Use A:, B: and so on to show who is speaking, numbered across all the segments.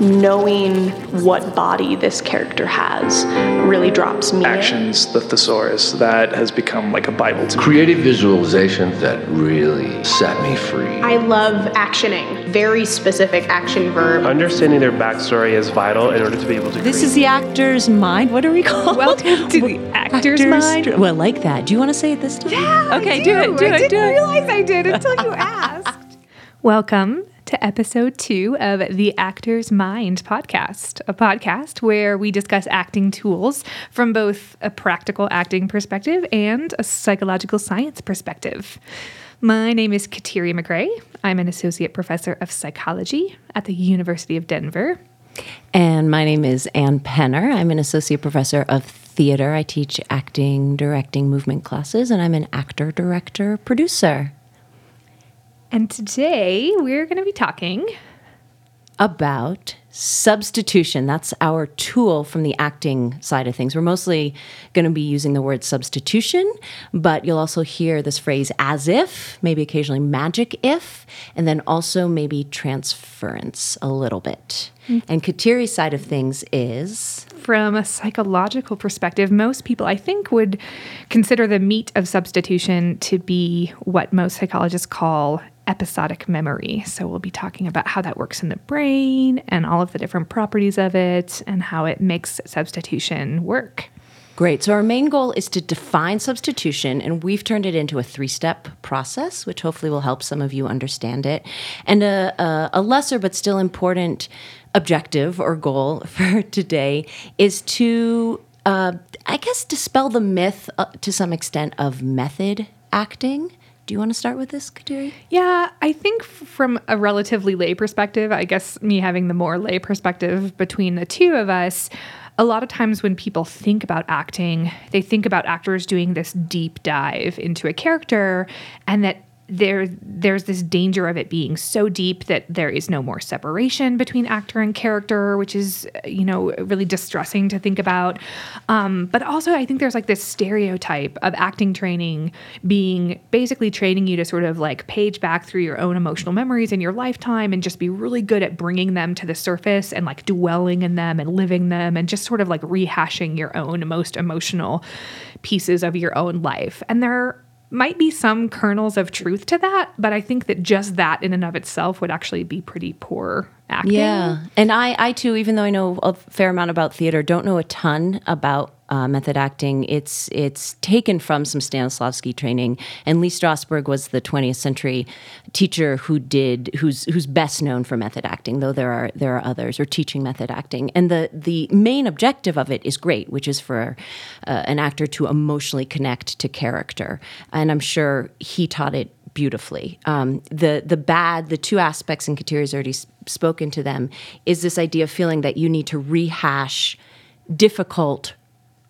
A: knowing what body this character has really drops me.
B: Actions, the thesaurus, that has become like a Bible to me.
C: Creative visualization that really set me free.
D: I love actioning, very specific action verb.
E: Understanding their backstory is vital in order to be able to.
F: This
E: create.
F: is the actor's mind. What are we called?
G: Welcome to the actor's mind.
F: Well, I like that. Do you want to say it this time?
G: Yeah,
F: Okay,
G: I
F: do it, do
G: I
F: it,
G: didn't
F: do it.
G: realize I did until you asked. Welcome to episode two of the Actor's Mind podcast, a podcast where we discuss acting tools from both a practical acting perspective and a psychological science perspective. My name is Kateri McRae. I'm an associate professor of psychology at the University of Denver.
F: And my name is Anne Penner. I'm an associate professor of theater. I teach acting, directing, movement classes, and I'm an actor, director, producer.
G: And today we're going to be talking
F: about substitution. That's our tool from the acting side of things. We're mostly going to be using the word substitution, but you'll also hear this phrase as if, maybe occasionally magic if, and then also maybe transference a little bit. Mm. And Kateri's side of things is
G: from a psychological perspective, most people, I think, would consider the meat of substitution to be what most psychologists call episodic memory. So, we'll be talking about how that works in the brain and all of the different properties of it and how it makes substitution work.
F: Great. So, our main goal is to define substitution, and we've turned it into a three step process, which hopefully will help some of you understand it. And a, a, a lesser but still important objective or goal for today is to, uh, I guess, dispel the myth uh, to some extent of method acting. Do you want to start with this, Kateri?
G: Yeah, I think from a relatively lay perspective, I guess me having the more lay perspective between the two of us, a lot of times when people think about acting, they think about actors doing this deep dive into a character and that there there's this danger of it being so deep that there is no more separation between actor and character which is you know really distressing to think about. Um, but also i think there's like this stereotype of acting training being basically training you to sort of like page back through your own emotional memories in your lifetime and just be really good at bringing them to the surface and like dwelling in them and living them and just sort of like rehashing your own most emotional pieces of your own life. And there might be some kernels of truth to that, but I think that just that in and of itself would actually be pretty poor acting.
F: Yeah, and I, I too, even though I know a fair amount about theater, don't know a ton about uh, method acting. It's it's taken from some Stanislavski training, and Lee Strasberg was the 20th century teacher who did who's who's best known for method acting, though there are there are others or teaching method acting. And the the main objective of it is great, which is for uh, an actor to emotionally connect to character, and I'm sure he taught it beautifully. Um, the the bad, the two aspects, and Kateri's already spoken to them, is this idea of feeling that you need to rehash difficult,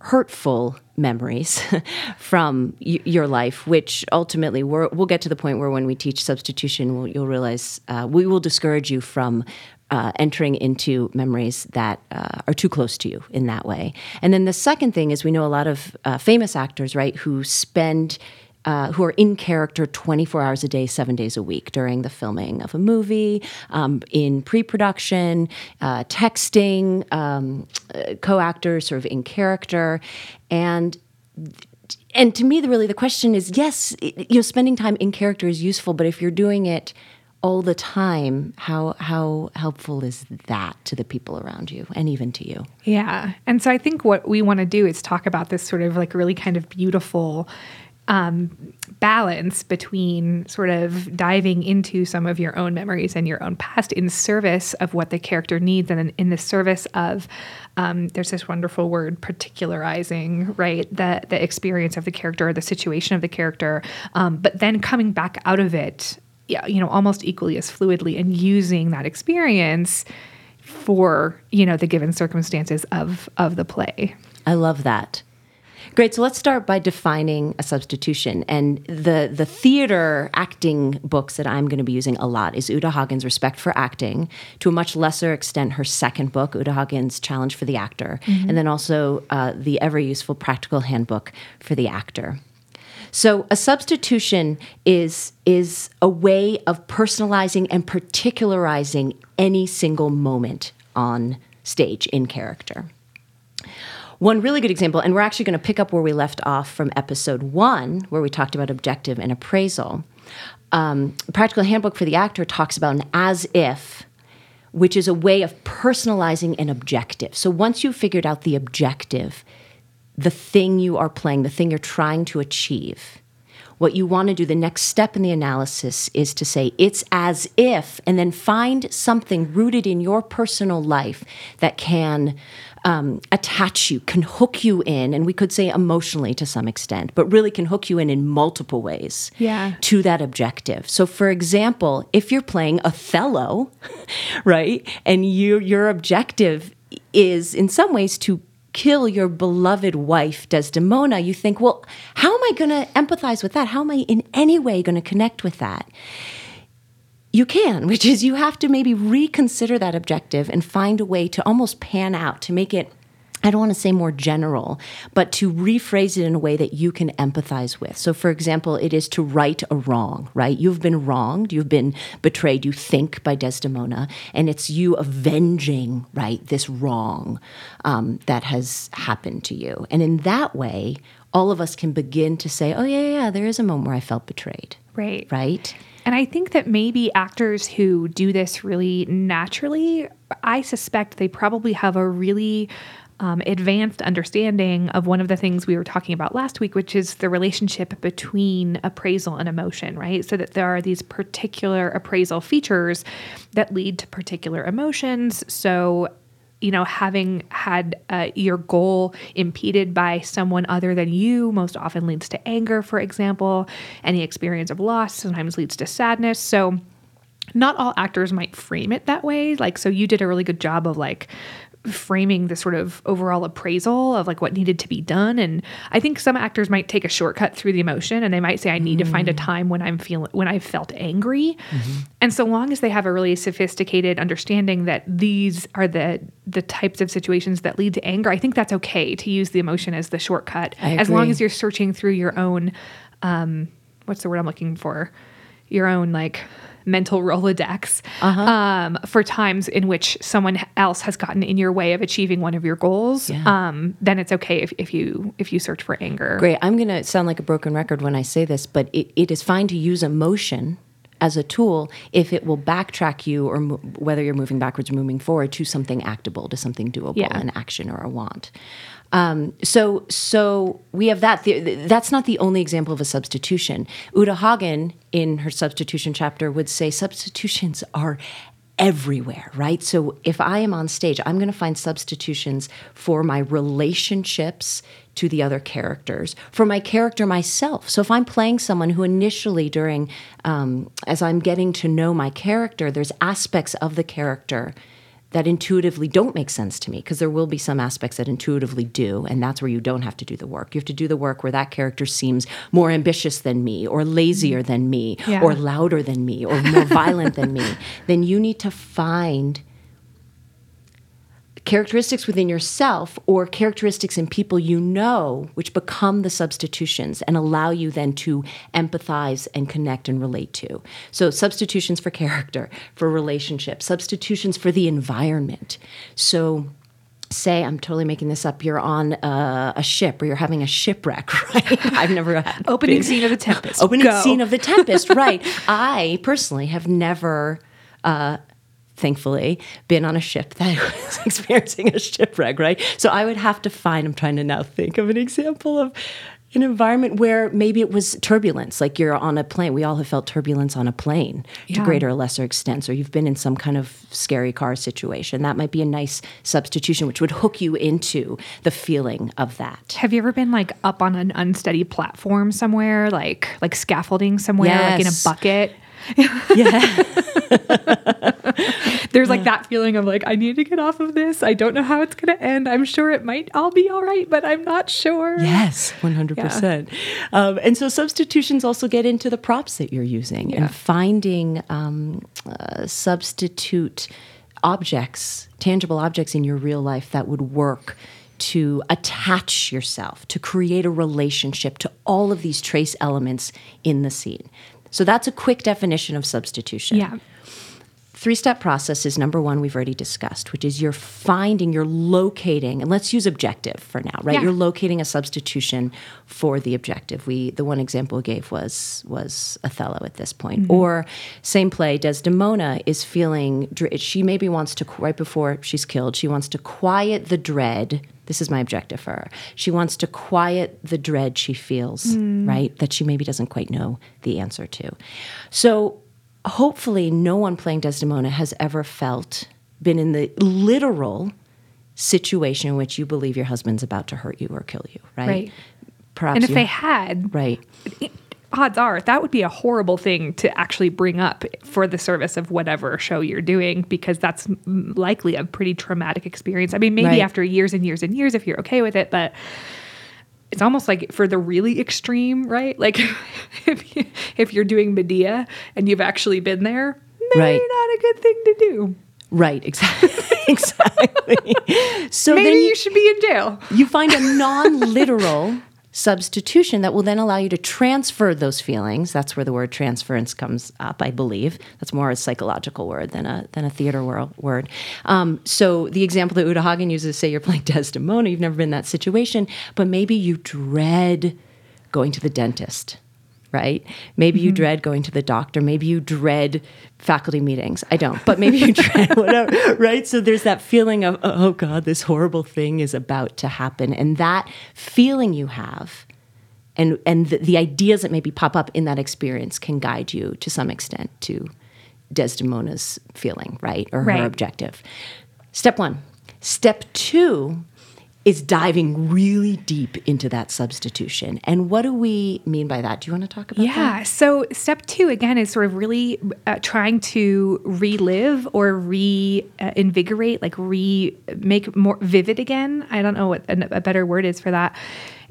F: hurtful memories from y- your life, which ultimately we're, we'll get to the point where when we teach substitution, we'll, you'll realize uh, we will discourage you from. Uh, entering into memories that uh, are too close to you in that way. And then the second thing is we know a lot of uh, famous actors, right, who spend uh, who are in character 24 hours a day, seven days a week during the filming of a movie, um, in pre production, uh, texting, um, uh, co actors sort of in character. And and to me, the, really the question is yes, it- you know, spending time in character is useful, but if you're doing it all the time, how how helpful is that to the people around you and even to you?
G: Yeah. And so I think what we want to do is talk about this sort of like really kind of beautiful um, balance between sort of diving into some of your own memories and your own past in service of what the character needs and in the service of um, there's this wonderful word particularizing right the the experience of the character the situation of the character um, but then coming back out of it you know almost equally as fluidly and using that experience for you know the given circumstances of of the play
F: I love that. Great. So let's start by defining a substitution. And the the theater acting books that I'm going to be using a lot is Uta Hagen's Respect for Acting, to a much lesser extent her second book, Uta Hagen's Challenge for the Actor, and then also uh, the ever useful Practical Handbook for the Actor. So a substitution is is a way of personalizing and particularizing any single moment on stage in character. One really good example, and we're actually going to pick up where we left off from episode one, where we talked about objective and appraisal. Um, Practical Handbook for the Actor talks about an as if, which is a way of personalizing an objective. So once you've figured out the objective, the thing you are playing, the thing you're trying to achieve, what you want to do, the next step in the analysis is to say, it's as if, and then find something rooted in your personal life that can um, attach you, can hook you in, and we could say emotionally to some extent, but really can hook you in in multiple ways
G: Yeah.
F: to that objective. So, for example, if you're playing Othello, right, and you, your objective is in some ways to kill your beloved wife, Desdemona, you think, well, how am I going to empathize with that? How am I in any way going to connect with that? You can, which is you have to maybe reconsider that objective and find a way to almost pan out, to make it, I don't want to say more general, but to rephrase it in a way that you can empathize with. So, for example, it is to right a wrong, right? You've been wronged, you've been betrayed, you think, by Desdemona, and it's you avenging, right, this wrong um, that has happened to you. And in that way, all of us can begin to say, oh, yeah, yeah, yeah, there is a moment where I felt betrayed,
G: Right.
F: right?
G: And I think that maybe actors who do this really naturally, I suspect they probably have a really um, advanced understanding of one of the things we were talking about last week, which is the relationship between appraisal and emotion, right? So that there are these particular appraisal features that lead to particular emotions. So you know, having had uh, your goal impeded by someone other than you most often leads to anger, for example. Any experience of loss sometimes leads to sadness. So, not all actors might frame it that way. Like, so you did a really good job of like framing the sort of overall appraisal of like what needed to be done. And i think some actors might take a shortcut through the emotion and they might say i need to find a time when i'm feeling when i felt angry. And so long as they have a really sophisticated understanding that these are the the types of situations that lead to anger i think that's okay to use the emotion as the shortcut. As long as you're searching through your own um what's the word i'm looking for? Your own like mental rolodex
F: Uh-huh.
G: um, for times in which someone else has gotten in your way of achieving one of your goals
F: Yeah.
G: um, then it's okay if, if you if you search for anger
F: Great. I'm going to sound like a broken record when I say this, but it, it is fine to use emotion as a tool if it will backtrack you or mo- whether you're moving backwards or moving forward to something actable, to something doable,
G: Yeah.
F: an action or a want. Um, so, so we have that. That's not the only example of a substitution. Uta Hagen, in her substitution chapter, would say substitutions are everywhere, right? So if I am on stage, I'm going to find substitutions for my relationships to the other characters, for my character myself. So if I'm playing someone who initially, during, um, as I'm getting to know my character, there's aspects of the character that intuitively don't make sense to me because there will be some aspects that intuitively do and that's where you don't have to do the work you have to do the work where that character seems more ambitious than me or lazier than me
G: Yeah.
F: or louder than me or more violent than me then you need to find characteristics within yourself or characteristics in people you know which become the substitutions and allow you then to empathize and connect and relate to. So substitutions for character for relationships substitutions for the environment. So say i'm totally making this up you're on a, a ship or you're having a shipwreck right? I've never had
G: opening
F: been-
G: scene of the tempest.
F: Opening
G: Go.
F: scene of the tempest right. I personally have never uh, thankfully been on a ship that was experiencing a shipwreck right? So i would have to find i'm trying to now think of an example of an environment where maybe it was turbulence like you're on a plane. We all have felt turbulence on a plane to greater or lesser extents or you've been in some kind of scary car situation. That might be a nice substitution which would hook you into the feeling of that.
G: Have you ever been like up on an unsteady platform somewhere like like scaffolding somewhere like in a bucket?
F: Yeah
G: there's like that feeling of like i need to get off of this i don't know how it's going to end i'm sure it might all be all right but i'm not sure
F: Yes, 100%. Um, and so substitutions also get into the props that you're using
G: Yeah.
F: and finding um, uh, substitute objects, tangible objects in your real life that would work to attach yourself, to create a relationship to all of these trace elements in the scene. So that's a quick definition of substitution.
G: Yeah.
F: Three step process is number one, we've already discussed, which is you're finding, you're locating, and let's use objective for now, right?
G: Yeah.
F: You're locating a substitution for the objective. We the one example we gave was was Othello at this point. Mm-hmm. Or same play, Desdemona is feeling she maybe wants to right before she's killed, she wants to quiet the dread. This is my objective for her. She wants to quiet the dread she feels, mm. right? That she maybe doesn't quite know the answer to. So hopefully no one playing Desdemona has ever felt been in the literal situation in which you believe your husband's about to hurt you or kill you, right?
G: Right.
F: Perhaps
G: And if
F: you-
G: they had,
F: right.
G: odds are that would be a horrible thing to actually bring up for the service of whatever show you're doing because that's likely a pretty traumatic experience. I mean, maybe
F: Right.
G: after years and years and years if you're okay with it, but it's almost like for the really extreme, right? Like if you, if you're doing Medea and you've actually been there, maybe
F: Right.
G: not a good thing to do.
F: Right, exactly. exactly. So
G: Maybe
F: then
G: you,
F: you,
G: should be in jail.
F: you find a non-literal substitution that will then allow you to transfer those feelings. That's where the word transference comes up, I believe. That's more a psychological word than a than a theater world word. Um, so the example that Uta Hagen uses, say you're playing Desdemona, you've never been in that situation, but maybe you dread going to the dentist. Right? Maybe you mm-hmm. dread going to the doctor. Maybe you dread faculty meetings. I don't, but maybe you dread whatever. Right? So there's that feeling of, oh, oh God, this horrible thing is about to happen. And that feeling you have and and the, the ideas that maybe pop up in that experience can guide you to some extent to Desdemona's feeling, right, or
G: Right.
F: her objective. Step one. Step two is diving really deep into that substitution. And what do we mean by that? Do you want to talk about that?
G: Yeah. So step two again is sort of really uh, trying to relive or reinvigorate, like re make more vivid again. I don't know what a, a better word is for that.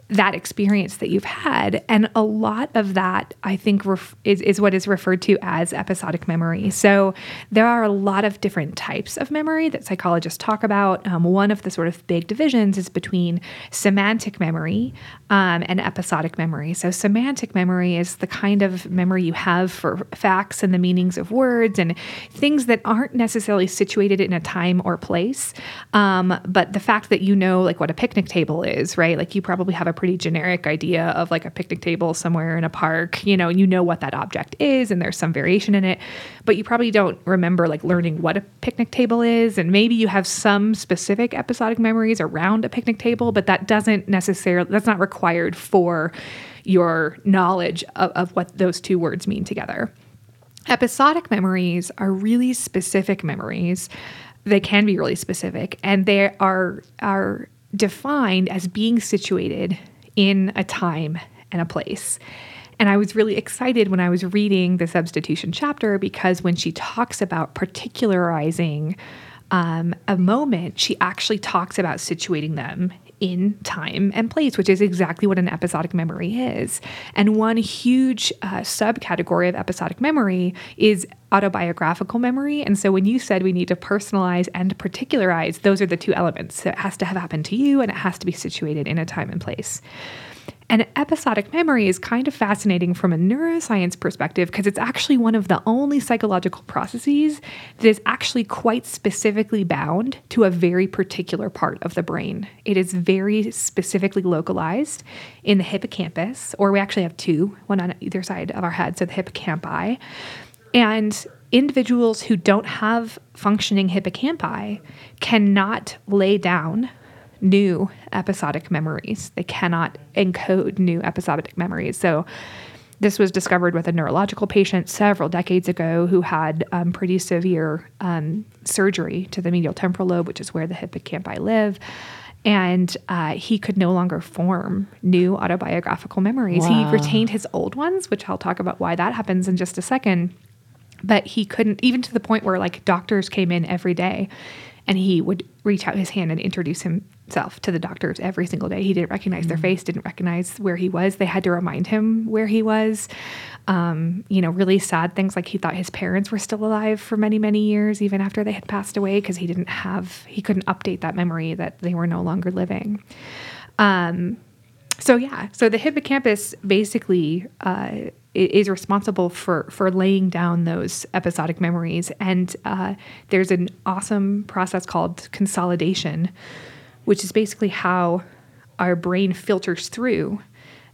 G: That experience that you've had, and a lot of that, I think, ref- is is what is referred to as episodic memory. So there are a lot of different types of memory that psychologists talk about. Um, one of the sort of big divisions is between semantic memory um, and episodic memory. So semantic memory is the kind of memory you have for facts and the meanings of words and things that aren't necessarily situated in a time or place. Um, but the fact that you know, like, what a picnic table is, right? Like, you probably have a pretty generic idea of like a picnic table somewhere in a park, you know, you know what that object is and there's some variation in it, but you probably don't remember like learning what a picnic table is. And maybe you have some specific episodic memories around a picnic table, but that doesn't necessarily, that's not required for your knowledge of, of what those two words mean together. Episodic memories are really specific memories. They can be really specific, and they are are defined as being situated in a time and a place. And I was really excited when I was reading the substitution chapter because when she talks about particularizing um, a moment, she actually talks about situating them in time and place, which is exactly what an episodic memory is. And one huge uh, subcategory of episodic memory is autobiographical memory. And so when you said we need to personalize and particularize, those are the two elements. So it has to have happened to you and it has to be situated in a time and place. And episodic memory is kind of fascinating from a neuroscience perspective because it's actually one of the only psychological processes that is actually quite specifically bound to a very particular part of the brain. It is very specifically localized in the hippocampus, or we actually have two, one on either side of our head, so the hippocampi. And individuals who don't have functioning hippocampi cannot lay down new episodic memories. They cannot encode new episodic memories. So, this was discovered with a neurological patient several decades ago who had um, pretty severe um, surgery to the medial temporal lobe, which is where the hippocampi live. And uh, he could no longer form new autobiographical memories. He retained his old ones, which I'll talk about why that happens in just a second but he couldn't even to the point where like doctors came in every day and he would reach out his hand and introduce him himself to the doctors every single day. He didn't recognize their face, didn't recognize where he was. They had to remind him where he was. Um, you know, really sad things like he thought his parents were still alive for many, many years, even after they had passed away, because he didn't have, he couldn't update that memory that they were no longer living. Um, so yeah, so the hippocampus basically uh, is responsible for for laying down those episodic memories, and uh, there's an awesome process called consolidation, which is basically how our brain filters through.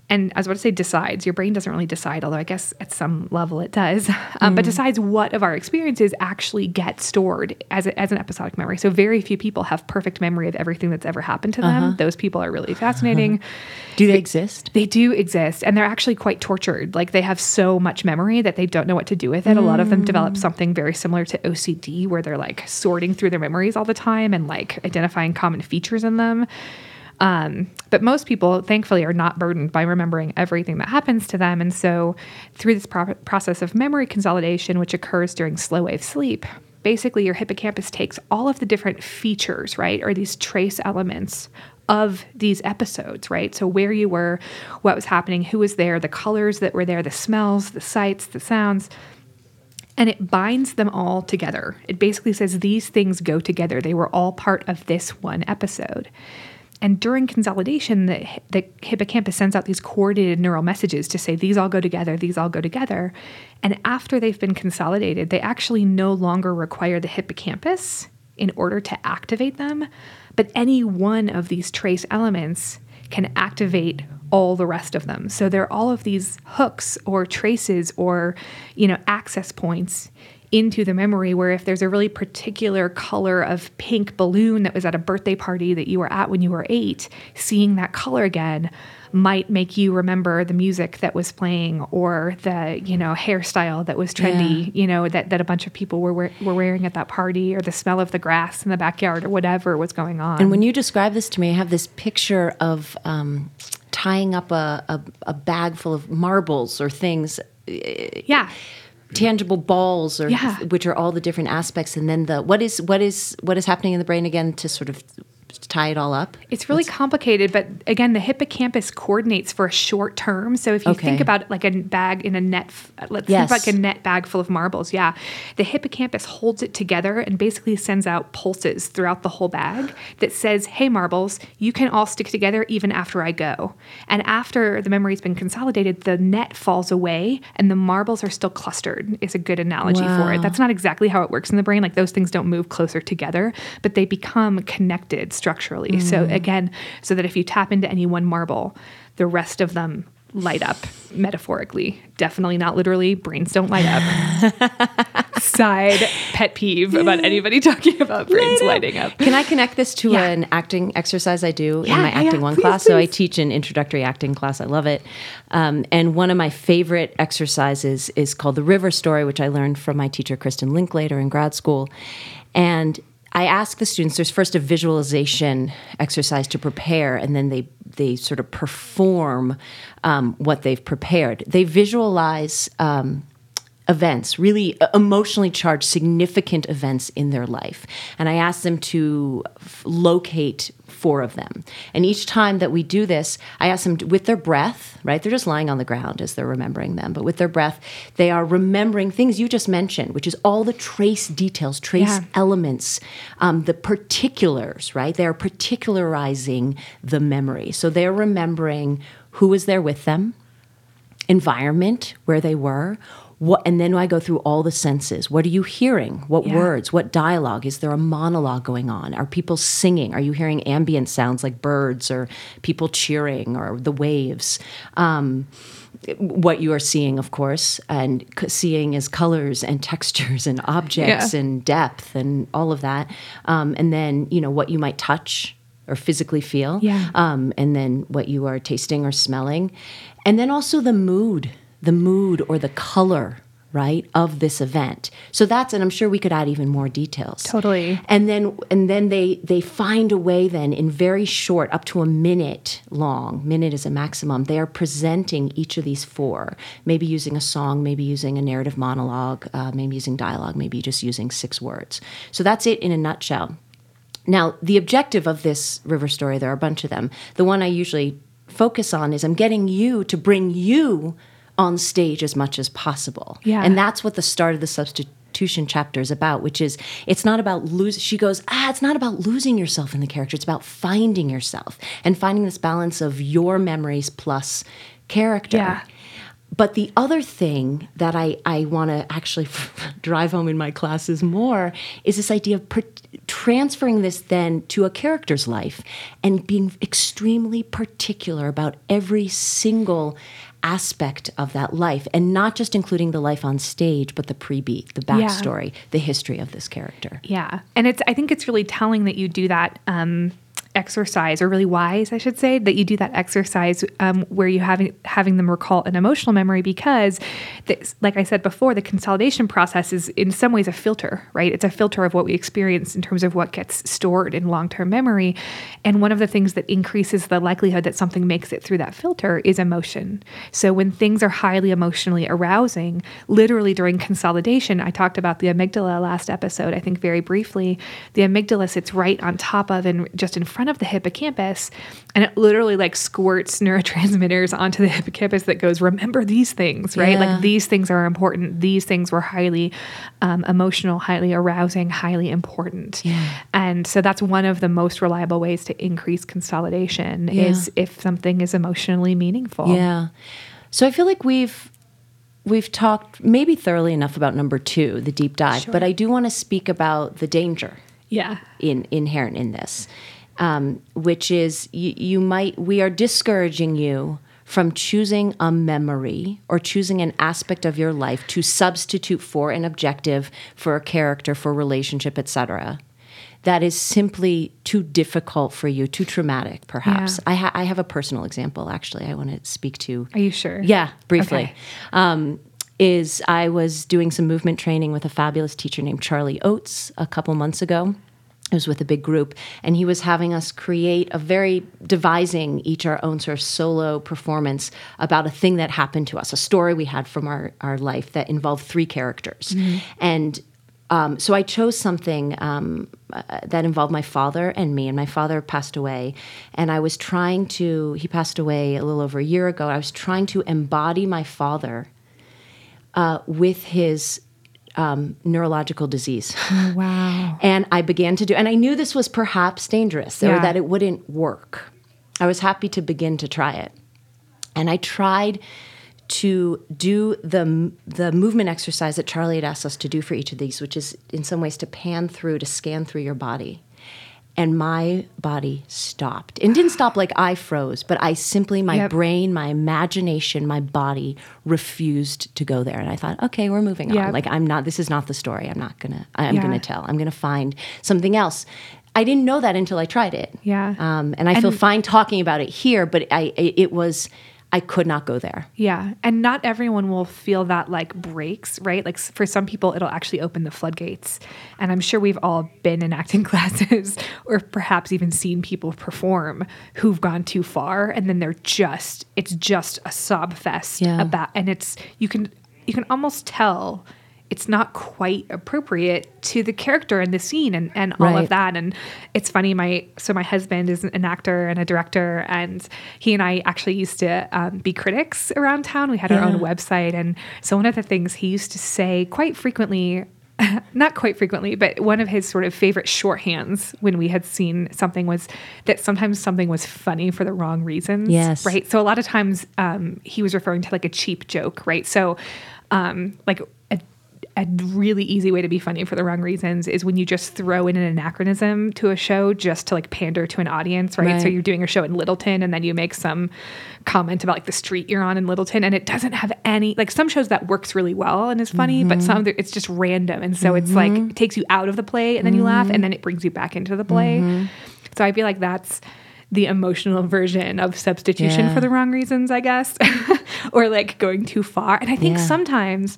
G: And I was about to say decides. Your brain doesn't really decide, although I guess at some level it does. Um, But mm. decides what of our experiences actually get stored as, a, as an episodic memory. So very few people have perfect memory of everything that's ever happened to them. Uh-huh. Those people are really fascinating.
F: Do they exist?
G: They do exist, and they're actually quite tortured. Like they have so much memory that they don't know what to do with it. A lot of them develop mm. something very similar to OCD, where they're like sorting through their memories all the time and like identifying common features in them. Um, but most people, thankfully, are not burdened by remembering everything that happens to them. And so, through this pro- process of memory consolidation, which occurs during slow wave sleep, basically your hippocampus takes all of the different features, right, or these trace elements of these episodes, right? So, where you were, what was happening, who was there, the colors that were there, the smells, the sights, the sounds, and it binds them all together. It basically says these things go together. They were all part of this one episode. And during consolidation, the, the hippocampus sends out these coordinated neural messages to say these all go together, these all go together. And after they've been consolidated, they actually no longer require the hippocampus in order to activate them. But any one of these trace elements can activate all the rest of them. So there are all of these hooks or traces or, you know, access points into the memory where if there's a really particular color of pink balloon that was at a birthday party that you were at when you were 8, seeing that color again might make you remember the music that was playing or the, you know, hairstyle that was trendy, you know, that, that a bunch of people were, wear- were wearing at that party or the smell of the grass in the backyard or whatever was going on.
F: And when you describe this to me, I have this picture of um, tying up a, a, a bag full of marbles or things,
G: yeah.
F: Tangible balls, or
G: Yeah.
F: which are all the different aspects, and then the what is what is what is happening in the brain again to sort of tie it all up.
G: It's really complicated, but again, the hippocampus coordinates for a short term. So if you
F: Okay.
G: think about it like a bag in a net, let's
F: Yes.
G: think like a net bag full of marbles. Yeah, the hippocampus holds it together and basically sends out pulses throughout the whole bag that says, "Hey, marbles, you can all stick together even after I go." And after the memory's been consolidated, the net falls away and the marbles are still clustered. Is a good analogy for it. That's not exactly how it works in the brain. Like those things don't move closer together, but they become connected structurally. So again, so that if you tap into any one marble, the rest of them light up metaphorically. Definitely not literally. Brains don't light up. Side pet peeve about anybody talking about brains lighting up.
F: Can I connect this to
G: Yeah.
F: an acting exercise I do
G: Yeah,
F: in my
G: yeah,
F: acting
G: yeah.
F: one
G: Please,
F: class? So I teach an introductory acting class. I love it. Um, and one of my favorite exercises is called the River Story, which I learned from my teacher Kristin Linklater in grad school. And I ask the students. There's first a visualization exercise to prepare, and then they they sort of perform um, what they've prepared. They visualize. Um, events, really uh, emotionally charged, significant events in their life. And I ask them to f- locate four of them. And each time that we do this, I ask them to, with their breath, right? They're just lying on the ground as they're remembering them, but with their breath, they are remembering things you just mentioned, which is all the trace details, trace
G: Yeah.
F: elements, um, the particulars, right? They're particularizing the memory. So they're remembering who was there with them, environment where they were what and then i go through all the senses. What are you hearing? What
G: Yeah.
F: words? What dialogue? Is there a monologue going on? Are people singing? Are you hearing ambient sounds like birds or people cheering or the waves? Um, what you are seeing of course and c- seeing is colors and textures and objects
G: Yeah.
F: and depth and all of that. Um, and then you know what you might touch or physically feel.
G: Yeah.
F: um, and then what you are tasting or smelling, and then also the mood, the mood or the color, right, of this event. So that's, and I'm sure we could add even more details.
G: Totally.
F: And then, and then they they find a way then in very short, up to a minute long. Minute is a maximum. They are presenting each of these four, maybe using a song, maybe using a narrative monologue, uh, maybe using dialogue, maybe just using six words. So that's it in a nutshell Now, the objective of this river story, there are a bunch of them. The one I usually focus on is I'm getting you to bring you on stage as much as possible.
G: Yeah.
F: And that's what the start of the substitution chapter is about, which is it's not about lose she goes, ah, it's not about losing yourself in the character. It's about finding yourself and finding this balance of your memories plus character.
G: Yeah.
F: But the other thing that I, I want to actually drive home in my classes more is this idea of per- transferring this then to a character's life and being extremely particular about every single aspect of that life and not just including the life on stage, but the pre beat, the
G: Yeah.
F: backstory, the history of this character.
G: Yeah, and it's I think it's really telling that you do that um, exercise, or really wise, I should say, that you do that exercise um, where you having having them recall an emotional memory because, this, like I said before, the consolidation process is in some ways a filter, right? It's a filter of what we experience in terms of what gets stored in long term memory, and one of the things that increases the likelihood that something makes it through that filter is emotion. So when things are highly emotionally arousing, literally during consolidation, I talked about the amygdala last episode, I think very briefly. The amygdala sits right on top of and just in front of the hippocampus, and it literally like squirts neurotransmitters onto the hippocampus that goes, remember these things, right?
F: Yeah.
G: Like these things are important. These things were highly um, emotional, highly arousing, highly important. And so that's one of the most reliable ways to increase consolidation is if something is emotionally meaningful.
F: Yeah. So I feel like we've we've talked maybe thoroughly enough about number two, the deep dive, but I do want to speak about the danger
G: Yeah.
F: in inherent in this, um, which is you, you might we are discouraging you from choosing a memory or choosing an aspect of your life to substitute for an objective, for a character, for a relationship, etc. That is simply too difficult for you, too traumatic, perhaps.
G: Yeah.
F: I, ha- I have a personal example, actually, I want to speak to.
G: Are you sure?
F: Yeah, briefly.
G: Okay.
F: Um, is I was doing some movement training with a fabulous teacher named Charlie Oates a couple months ago. I was with a big group, and he was having us create a very devising each our own sort of solo performance about a thing that happened to us, a story we had from our, our life that involved three characters. And um, so I chose something um, uh, that involved my father and me. And my father passed away, and I was trying to. He passed away a little over a year ago. I was trying to embody my father uh, with his um, neurological disease.
G: Wow.
F: And I began to do, and I knew this was perhaps dangerous or that it wouldn't work. I was happy to begin to try it. And I tried to do the, the movement exercise that Charlie had asked us to do for each of these, which is in some ways to pan through, to scan through your body. And my body stopped. And didn't stop like I froze, but I simply, my
G: Yep.
F: brain, my imagination, my body refused to go there. And I thought, okay, we're moving on. Like I'm not, this is not the story. I'm not gonna, I'm
G: Yeah.
F: gonna tell. I'm gonna find something else. I didn't know that until I tried it.
G: Yeah.
F: Um, and I feel fine talking about it here, but I, it, it was, I could not go there.
G: Yeah. And not everyone will feel that like breaks, right? Like for some people, it'll actually open the floodgates. And I'm sure we've all been in acting classes or perhaps even seen people perform who've gone too far. And then they're just, it's just a sob fest
F: Yeah.
G: about, and it's, you can, you can almost tell it's not quite appropriate to the character and the scene and, and all
F: Right.
G: of that. And it's funny, my so my husband is an actor and a director, and he and I actually used to um, be critics around town. We had our own website, and so one of the things he used to say quite frequently. Not quite frequently, but one of his sort of favorite shorthands when we had seen something was that sometimes something was funny for the wrong reasons.
F: Yes.
G: Right. So a lot of times um, he was referring to like a cheap joke, right? So, um, like a really easy way to be funny for the wrong reasons is when you just throw in an anachronism to a show just to like pander to an audience, right? So you're doing a show in Littleton and then you make some comment about like the street you're on in Littleton and it doesn't have any like some shows that works really well and is funny, but mm-hmm. some it's just random and so it's like mm-hmm. it takes you out of the play and then you laugh mm-hmm. and then it brings you back into the play. So I feel like that's the emotional version of substitution
F: Yeah.
G: for the wrong reasons, I guess, or like going too far. And I think
F: Yeah.
G: sometimes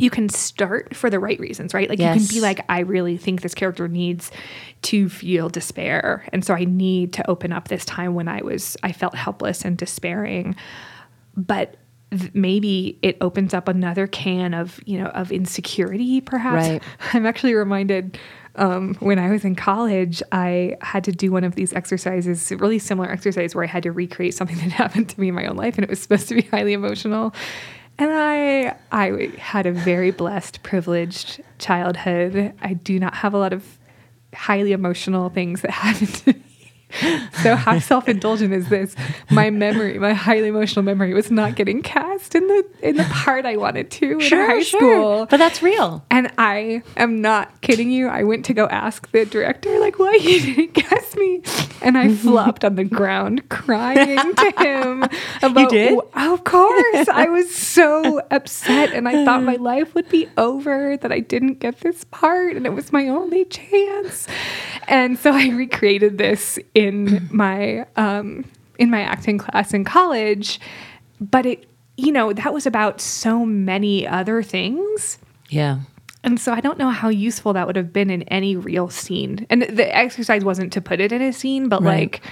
G: you can start for the right reasons, right? Like you can be like, I really think this character needs to feel despair. And so I need to open up this time when I was, I felt helpless and despairing. But th- maybe it opens up another can of, you know, of insecurity, perhaps.
F: Right.
G: I'm actually reminded um, when I was in college, I had to do one of these exercises, a really similar exercise where I had to recreate something that happened to me in my own life, and it was supposed to be highly emotional. And I, I had a very blessed, privileged childhood. I do not have a lot of highly emotional things that happened. So how self-indulgent is this? My memory, my highly emotional memory, was not getting cast in the in the part I wanted to in high school.
F: But that's real.
G: And I am not kidding you. I went to go ask the director, like, why you didn't cast me? And I flopped on the ground crying to him about.
F: did?
G: Of course. I was so upset and I thought my life would be over that I didn't get this part and it was my only chance. And so I recreated this in my um, in my acting class in college. But it, you know, that was about so many other things.
F: Yeah.
G: And so I don't know how useful that would have been in any real scene. And the exercise wasn't to put it in a scene, but
F: Right.
G: like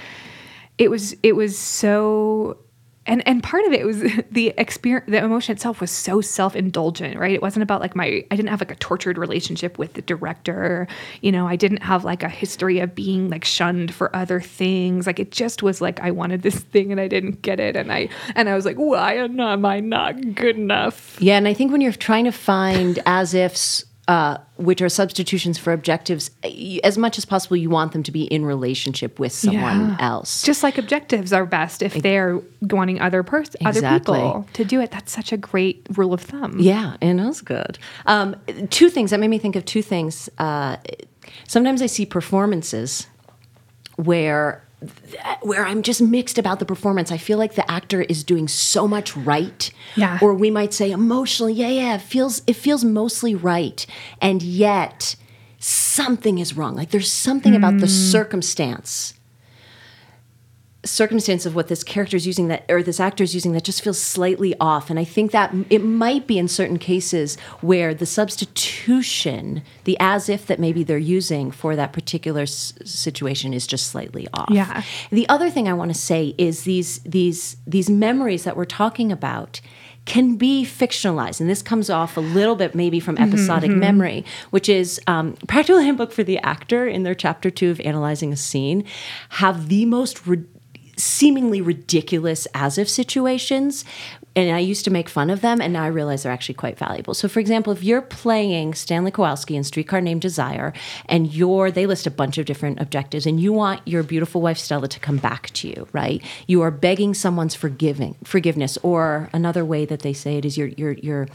G: it was it was so and and part of it was the experience the emotion itself was so self-indulgent right? It wasn't about like my i didn't have like a tortured relationship with the director. You know i didn't have like a history of being like shunned for other things. Like it just was like i wanted this thing and i didn't get it. And i and i was like why am I- am i not good enough?
F: Yeah, and I think when you're trying to find as ifs, uh, which are substitutions for objectives, as much as possible, you want them to be in relationship with someone
G: Yeah.
F: else.
G: Just like objectives are best if they're wanting other pers- other people to do it. That's such a great rule of thumb.
F: Yeah, and it good. Um, two things that made me think of two things. Uh, sometimes I see performances where where I'm just mixed about the performance. I feel like the actor is doing so much right.
G: Yeah.
F: Or we might say emotionally, yeah, yeah, it feels it feels mostly right. And yet something is wrong. Like there's something about the mm. circumstance circumstance of what this character is using that or this actor is using that just feels slightly off and i think that it might be in certain cases where the substitution the as if that maybe they're using for that particular s- situation is just slightly off
G: Yeah.
F: the other thing i want to say is these these these memories that we're talking about can be fictionalized. And this comes off a little bit maybe from episodic memory, which is um, Practical Handbook for the Actor in their chapter two of Analyzing a Scene have the most ri- seemingly ridiculous as if situations. And I used to make fun of them, and now I realize they're actually quite valuable. So, for example, if you're playing Stanley Kowalski in Streetcar Named Desire, and you're, they list a bunch of different objectives, and you want your beautiful wife Stella to come back to you, right? You are begging someone's forgiving forgiveness, or another way that they say it is you're you're you're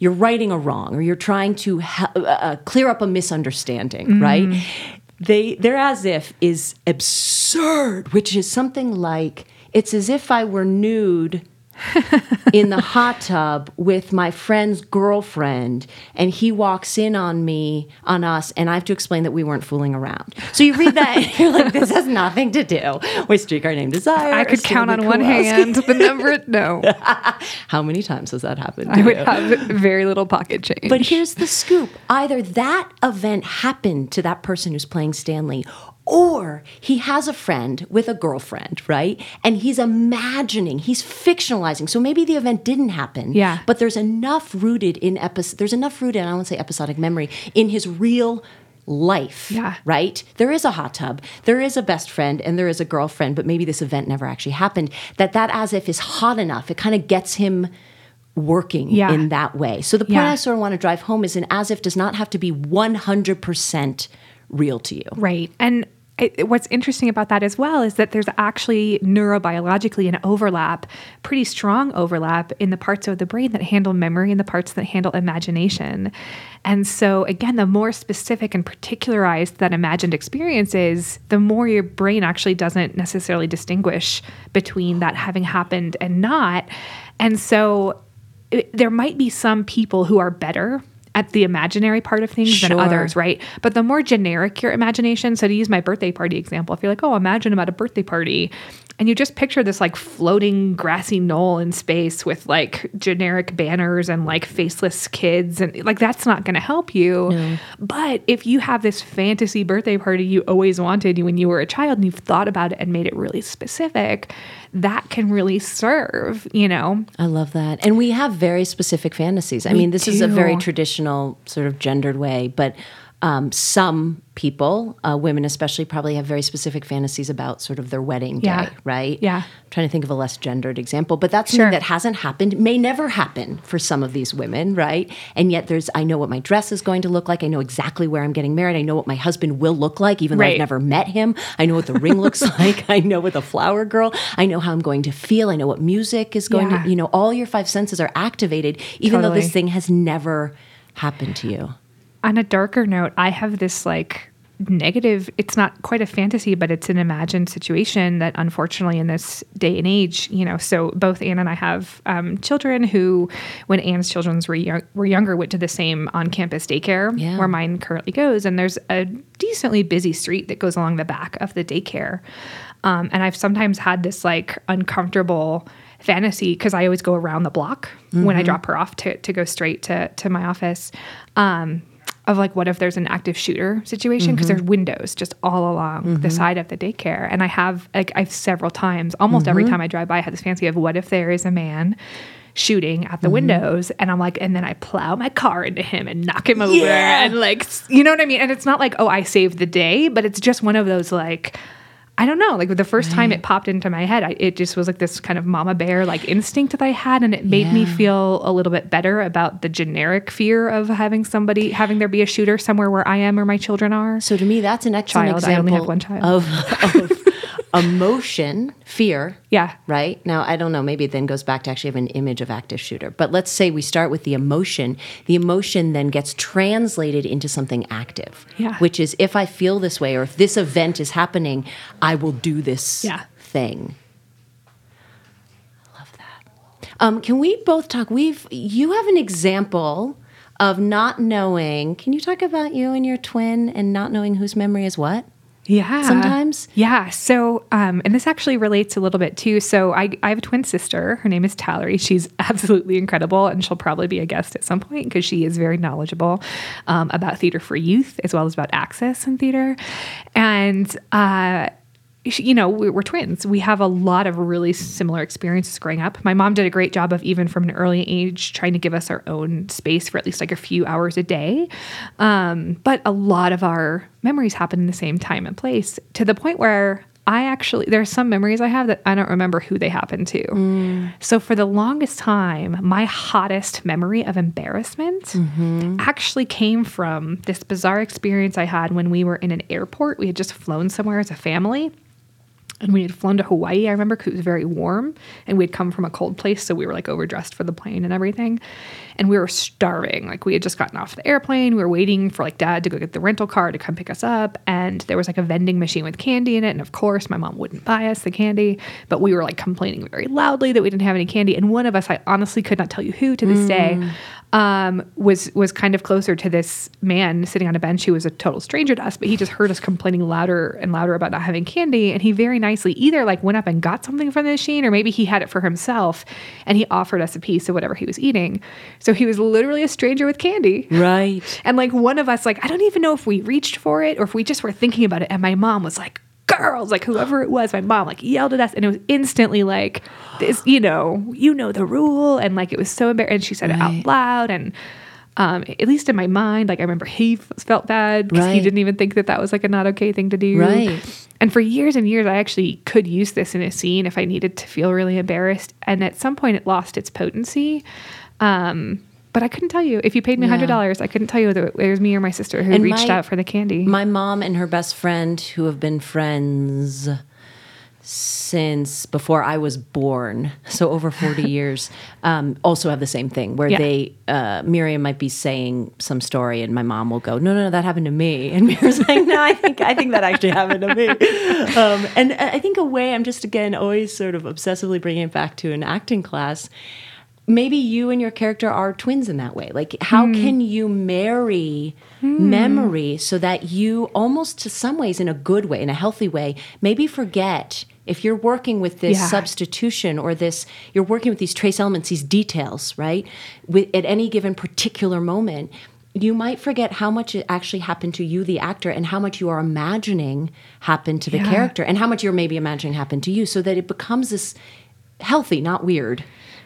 F: you're righting a wrong, or you're trying to ha- uh, clear up a misunderstanding, right? They their as if is absurd, which is something like it's as if I were nude in the hot tub with my friend's girlfriend and he walks in on me on us and i have to explain that we weren't fooling around so you read that and you're like this has nothing to do with streetcar named desire
G: I could count on one hand the number. No,
F: how many times has that happened
G: I would
F: you?
G: have very little pocket change.
F: But here's the scoop either that event happened to that person who's playing Stanley, or he has a friend with a girlfriend, right? And he's imagining, he's fictionalizing. So maybe the event didn't happen.
G: Yeah.
F: But there's enough rooted in episode, there's enough rooted, I don't want to say episodic memory, in his real life.
G: Yeah.
F: Right? There is a hot tub, there is a best friend, and there is a girlfriend, but maybe this event never actually happened. That that as if is hot enough. It kind of gets him working
G: Yeah.
F: in that way. So the point
G: Yeah.
F: I sort of want to drive home is an as if does not have to be 100% real to you.
G: Right. And it, what's interesting about that as well is that there's actually neurobiologically an overlap, pretty strong overlap in the parts of the brain that handle memory and the parts that handle imagination. And so, again, the more specific and particularized that imagined experience is, the more your brain actually doesn't necessarily distinguish between that having happened and not. And so, there might be some people who are better at the imaginary part of things than others, right? But the more generic your imagination, so to use my birthday party example, if you're like, oh, imagine I'm at a birthday party, and you just picture this like floating grassy knoll in space with like generic banners and like faceless kids, and like that's not going to help you. But if you have this fantasy birthday party you always wanted when you were a child and you've thought about it and made it really specific, that can really serve, you know?
F: I love that. And we have very specific fantasies. I mean, this is a very traditional sort of gendered way, but um, some people, uh, women especially, probably have very specific fantasies about sort of their wedding day,
G: Yeah.
F: right?
G: Yeah.
F: I'm trying to think of a less gendered example, but that's
G: Sure.
F: something that hasn't happened, may never happen for some of these women, right? And yet there's, I know what my dress is going to look like. I know exactly where I'm getting married. I know what my husband will look like, even though I've never met him. I know what the ring looks like. I know what the flower girl. I know how I'm going to feel. I know what music is going
G: Yeah.
F: to, you know, all your five senses are activated, even though this thing has never happened to you.
G: On a darker note, I have this like negative, it's not quite a fantasy, but it's an imagined situation that unfortunately in this day and age, you know, so both Anne and I have um, children who, when Anne's children were, young, were younger, went to the same on campus daycare
F: Yeah.
G: where mine currently goes. And there's a decently busy street that goes along the back of the daycare. Um, and I've sometimes had this like uncomfortable fantasy because I always go around the block when I drop her off to, to go straight to, to my office. Um, of like, what if there's an active shooter situation? Because there's mm-hmm. windows just all along the mm-hmm. side of the daycare. And I have, like, I've several times, almost every mm-hmm. time I drive by, I have this fancy of what if there is a man shooting at the windows? And I'm like and then I plow my car into him and knock him over and like you know what I mean? And it's not like oh I saved the day but it's just one of those like I don't know like the first time it popped into my head I, it just was like this kind of mama bear like instinct that I had and it made me feel a little bit better about the generic fear of having somebody having there be a shooter somewhere where I am or my children are
F: So to me, that's an excellent
G: Child. I
F: example
G: only have one child.
F: of, of emotion, fear.
G: yeah
F: Right now, I don't know. Maybe it then goes back to actually have an image of active shooter. But let's say we start with the emotion. The emotion then gets translated into something active.
G: Yeah.
F: Which is if I feel this way or if this event is happening, I will do this
G: Yeah.
F: thing. I love that. Um, can we both talk? We've you have an example of not knowing. Can you talk about you and your twin and not knowing whose memory is what?
G: Yeah.
F: Sometimes?
G: Yeah. So, um, and this actually relates a little bit too. So, I, I have a twin sister. Her name is Tallery. She's absolutely incredible, and she'll probably be a guest at some point because she is very knowledgeable um, about theater for youth as well as about access in theater. And, uh, you know, we- we're twins. We have a lot of really similar experiences growing up. My mom did a great job of, even from an early age, trying to give us our own space for at least like a few hours a day. Um, but a lot of our memories happen in the same time and place to the point where I actually, there are some memories I have that I don't remember who they happened to. So for the longest time, my hottest memory of embarrassment actually came from this bizarre experience I had when we were in an airport. We had just flown somewhere as a family and we had flown to Hawaii, I remember, because it was very warm, and we had come from a cold place, so we were like overdressed for the plane and everything, and we were starving. Like we had just gotten off the airplane, we were waiting for like dad to go get the rental car to come pick us up, and there was like a vending machine with candy in it, and of course my mom wouldn't buy us the candy, but we were like complaining very loudly that we didn't have any candy, and one of us, I honestly could not tell you who to this day, mm. Um, was was kind of closer to this man sitting on a bench who was a total stranger to us, but he just heard us complaining louder and louder about not having candy, and he very nicely either like went up and got something from the machine, or maybe he had it for himself, and he offered us a piece of whatever he was eating. So he was literally a stranger with candy.
F: Right.
G: And like one of us, like I don't even know if we reached for it or if we just were thinking about it. And my mom was like, "Girls!" Like whoever it was, my mom like yelled at us, and it was instantly like, "This, you know, you know the rule." And like it was so embarrassing. And she said it out loud, and um, at least in my mind, like I remember he f- felt bad because he didn't even think that that was like a not okay thing to do.
F: Right.
G: And for years and years, I actually could use this in a scene if I needed to feel really embarrassed. And at some point, it lost its potency. Um, but I couldn't tell you. If you paid me hundred dollars, I couldn't tell you whether it was me or my sister who
F: And
G: reached
F: my-
G: out for the candy.
F: My mom and her best friend, who have been friends since before I was born, so over 40 years, um, also have the same thing where
G: Yeah.
F: they, uh, Miriam might be saying some story and my mom will go, no, no, no, that happened to me. And Miriam's like, no, I think, I think that actually happened to me. Um, and I think a way I'm just, again, always sort of obsessively bringing it back to an acting class maybe you and your character are twins in that way. Like, how
G: Hmm.
F: can you marry memory so that you almost, to some ways, in a good way, in a healthy way, maybe forget if you're working with this
G: Yeah.
F: substitution or this, you're working with these trace elements, these details, right? With, at any given particular moment. You might forget how much it actually happened to you, the actor, and how much you are imagining happened to the
G: Yeah.
F: character, and how much you're maybe imagining happened to you, so that it becomes this healthy, not weird,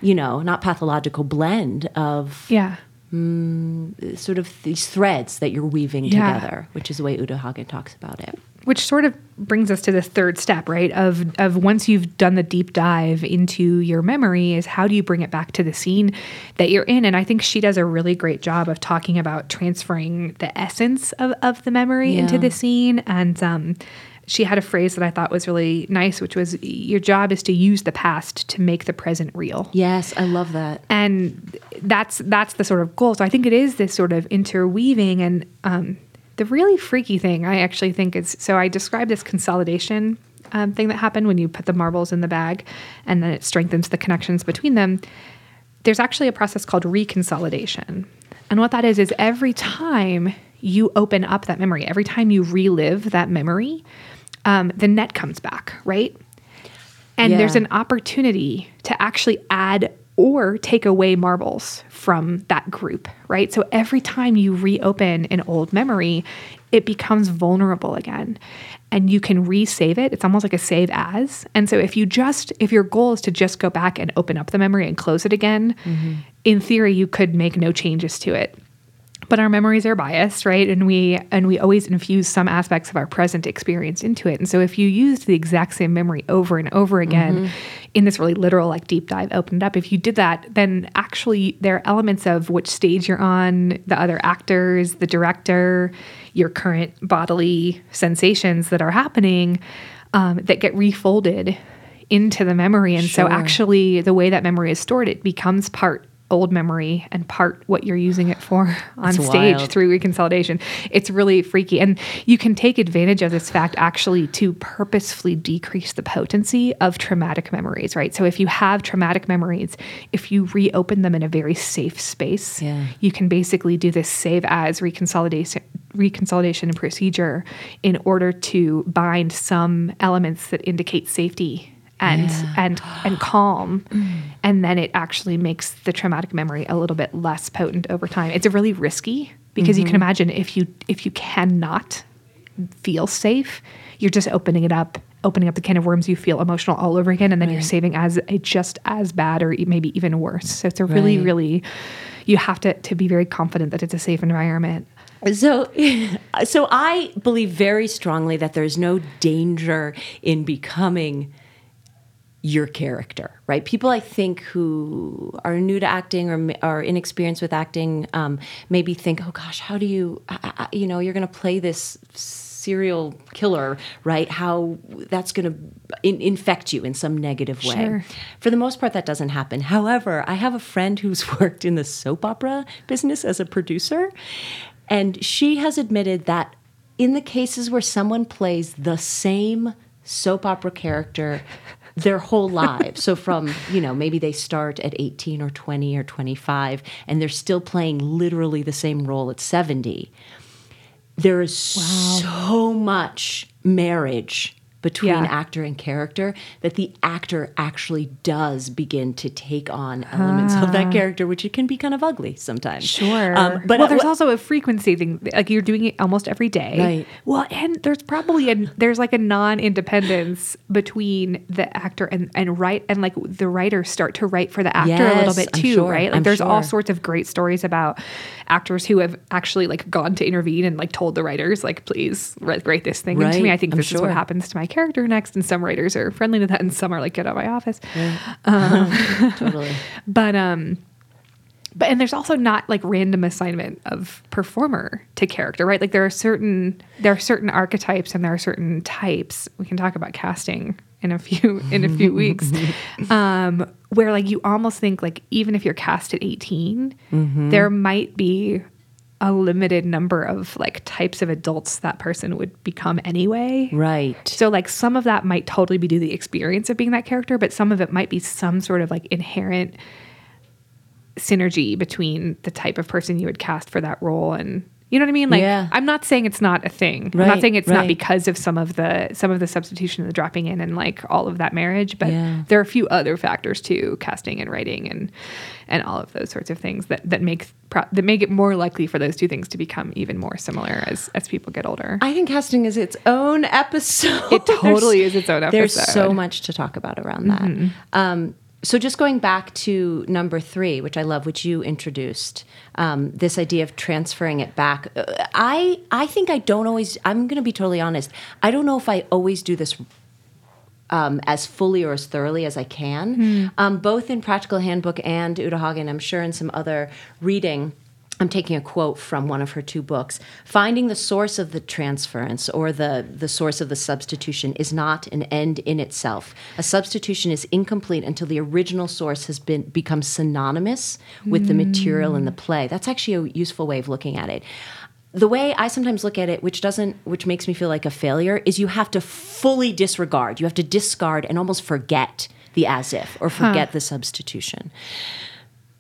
F: you know, not pathological blend of
G: yeah.
F: mm, sort of these threads that you're weaving
G: Yeah.
F: together, which is the way Uta Hagen talks about it.
G: which sort of brings us to the third step right of of once you've done the deep dive into your memory is how do you bring it back to the scene that you're in and i think she does a really great job of talking about transferring the essence of, of the memory into the scene and um, she had a phrase that i thought was really nice which was your job is to use the past to make the present real
F: Yes, I love that.
G: and that's that's the sort of goal. So I think it is this sort of interweaving, and um, the really freaky thing I actually think is so I described this consolidation um, thing that happened when you put the marbles in the bag, and then it strengthens the connections between them. There's actually a process called reconsolidation, and what that is is every time you open up that memory, every time you relive that memory, um, the net comes back, right? And
F: Yeah.
G: there's an opportunity to actually add or take away marbles from that group, right? So every time you reopen an old memory, it becomes vulnerable again and you can resave it. It's almost like a save as. And so if you just, if your goal is to just go back and open up the memory and close it again, in theory, you could make no changes to it but our memories are biased right? And we and we always infuse some aspects of our present experience into it. And so if you used the exact same memory over and over again in this really literal like deep dive opened up if you did that then actually there are elements of which stage you're on the other actors the director your current bodily sensations that are happening um, that get refolded into the memory. And so actually the way that memory is stored it becomes part old memory and part what you're using it for on
F: That's
G: stage
F: wild.
G: through reconsolidation. It's really freaky. And you can take advantage of this fact actually to purposefully decrease the potency of traumatic memories, right? So if you have traumatic memories, if you reopen them in a very safe space,
F: Yeah.
G: you can basically do this save as reconsolidation reconsolidation procedure in order to bind some elements that indicate safety and and and calm. Mm. And then it actually makes the traumatic memory a little bit less potent over time. It's really risky because you can mm-hmm. imagine if you if you cannot feel safe you're just opening it up opening up the can of worms. You feel emotional all over again and then you're saving as a just as bad or maybe even worse. So it's a really
F: Right.
G: really you have to to be very confident that it's a safe environment.
F: So, so I believe very strongly that there's no danger in becoming your character, right? People I think who are new to acting or are inexperienced with acting um, maybe think, oh gosh, how do you, I- I- you know, you're going to play this serial killer, right? How that's going to infect you in some negative way.
G: Sure.
F: For the most part, that doesn't happen. However, I have a friend who's worked in the soap opera business as a producer, and she has admitted that in the cases where someone plays the same soap opera character their whole lives, so from, you know, maybe they start at 18 or 20 or 25, and they're still playing literally the same role at 70, there is so much marriage between
G: Yeah.
F: actor and character that the actor actually does begin to take on elements of that character, which it can be kind of ugly sometimes.
G: Sure.
F: Um, but
G: well, there's
F: what-
G: also a frequency thing. Like you're doing it almost every day.
F: Right.
G: Well, and there's probably a there's like a non-independence between the actor and and write and like the writers start to write for the actor a little bit too,
F: sure.
G: right? Like
F: I'm
G: there's all sorts of great stories about actors who have actually like gone to intervene and like told the writers like please write, write this thing into me. I think
F: I'm
G: this is what happens to my character next. And some writers are friendly to that, and some are like get out of my office.
F: totally.
G: But um but and there's also not like random assignment of performer to character, right? Like there are certain there are certain archetypes and there are certain types. We can talk about casting in a few in a few weeks. Um where like you almost think like even if you're cast at 18, there might be a limited number of like types of adults that person would become anyway.
F: Right.
G: So like some of that might totally be due to the experience of being that character, but some of it might be some sort of like inherent synergy between the type of person you would cast for that role and you know what I mean? Like
F: Yeah.
G: I'm not saying it's not a thing. I'm not saying it's not because of some of the some of the substitution and the dropping in and like all of that marriage, but
F: Yeah.
G: there are a few other factors too, casting and writing and and all of those sorts of things that that make pro- that make it more likely for those two things to become even more similar as as people get older.
F: I think casting is its own episode.
G: It totally is its own episode.
F: There's so much to talk about around that. Um, so just going back to number three, which I love, which you introduced, um, this idea of transferring it back. Uh, I I think I don't always. I'm going to be totally honest. I don't know if I always do this um, as fully or as thoroughly as I can, um, both in Practical Handbook and Uta Hagen. I'm sure in some other reading. I'm taking a quote from one of her two books. Finding the source of the transference or the, the source of the substitution is not an end in itself. A substitution is incomplete until the original source has been become synonymous with the material in the mm. play. That's actually a useful way of looking at it. The way I sometimes look at it, which doesn't which makes me feel like a failure, is you have to fully disregard. You have to discard and almost forget the as if or forget the substitution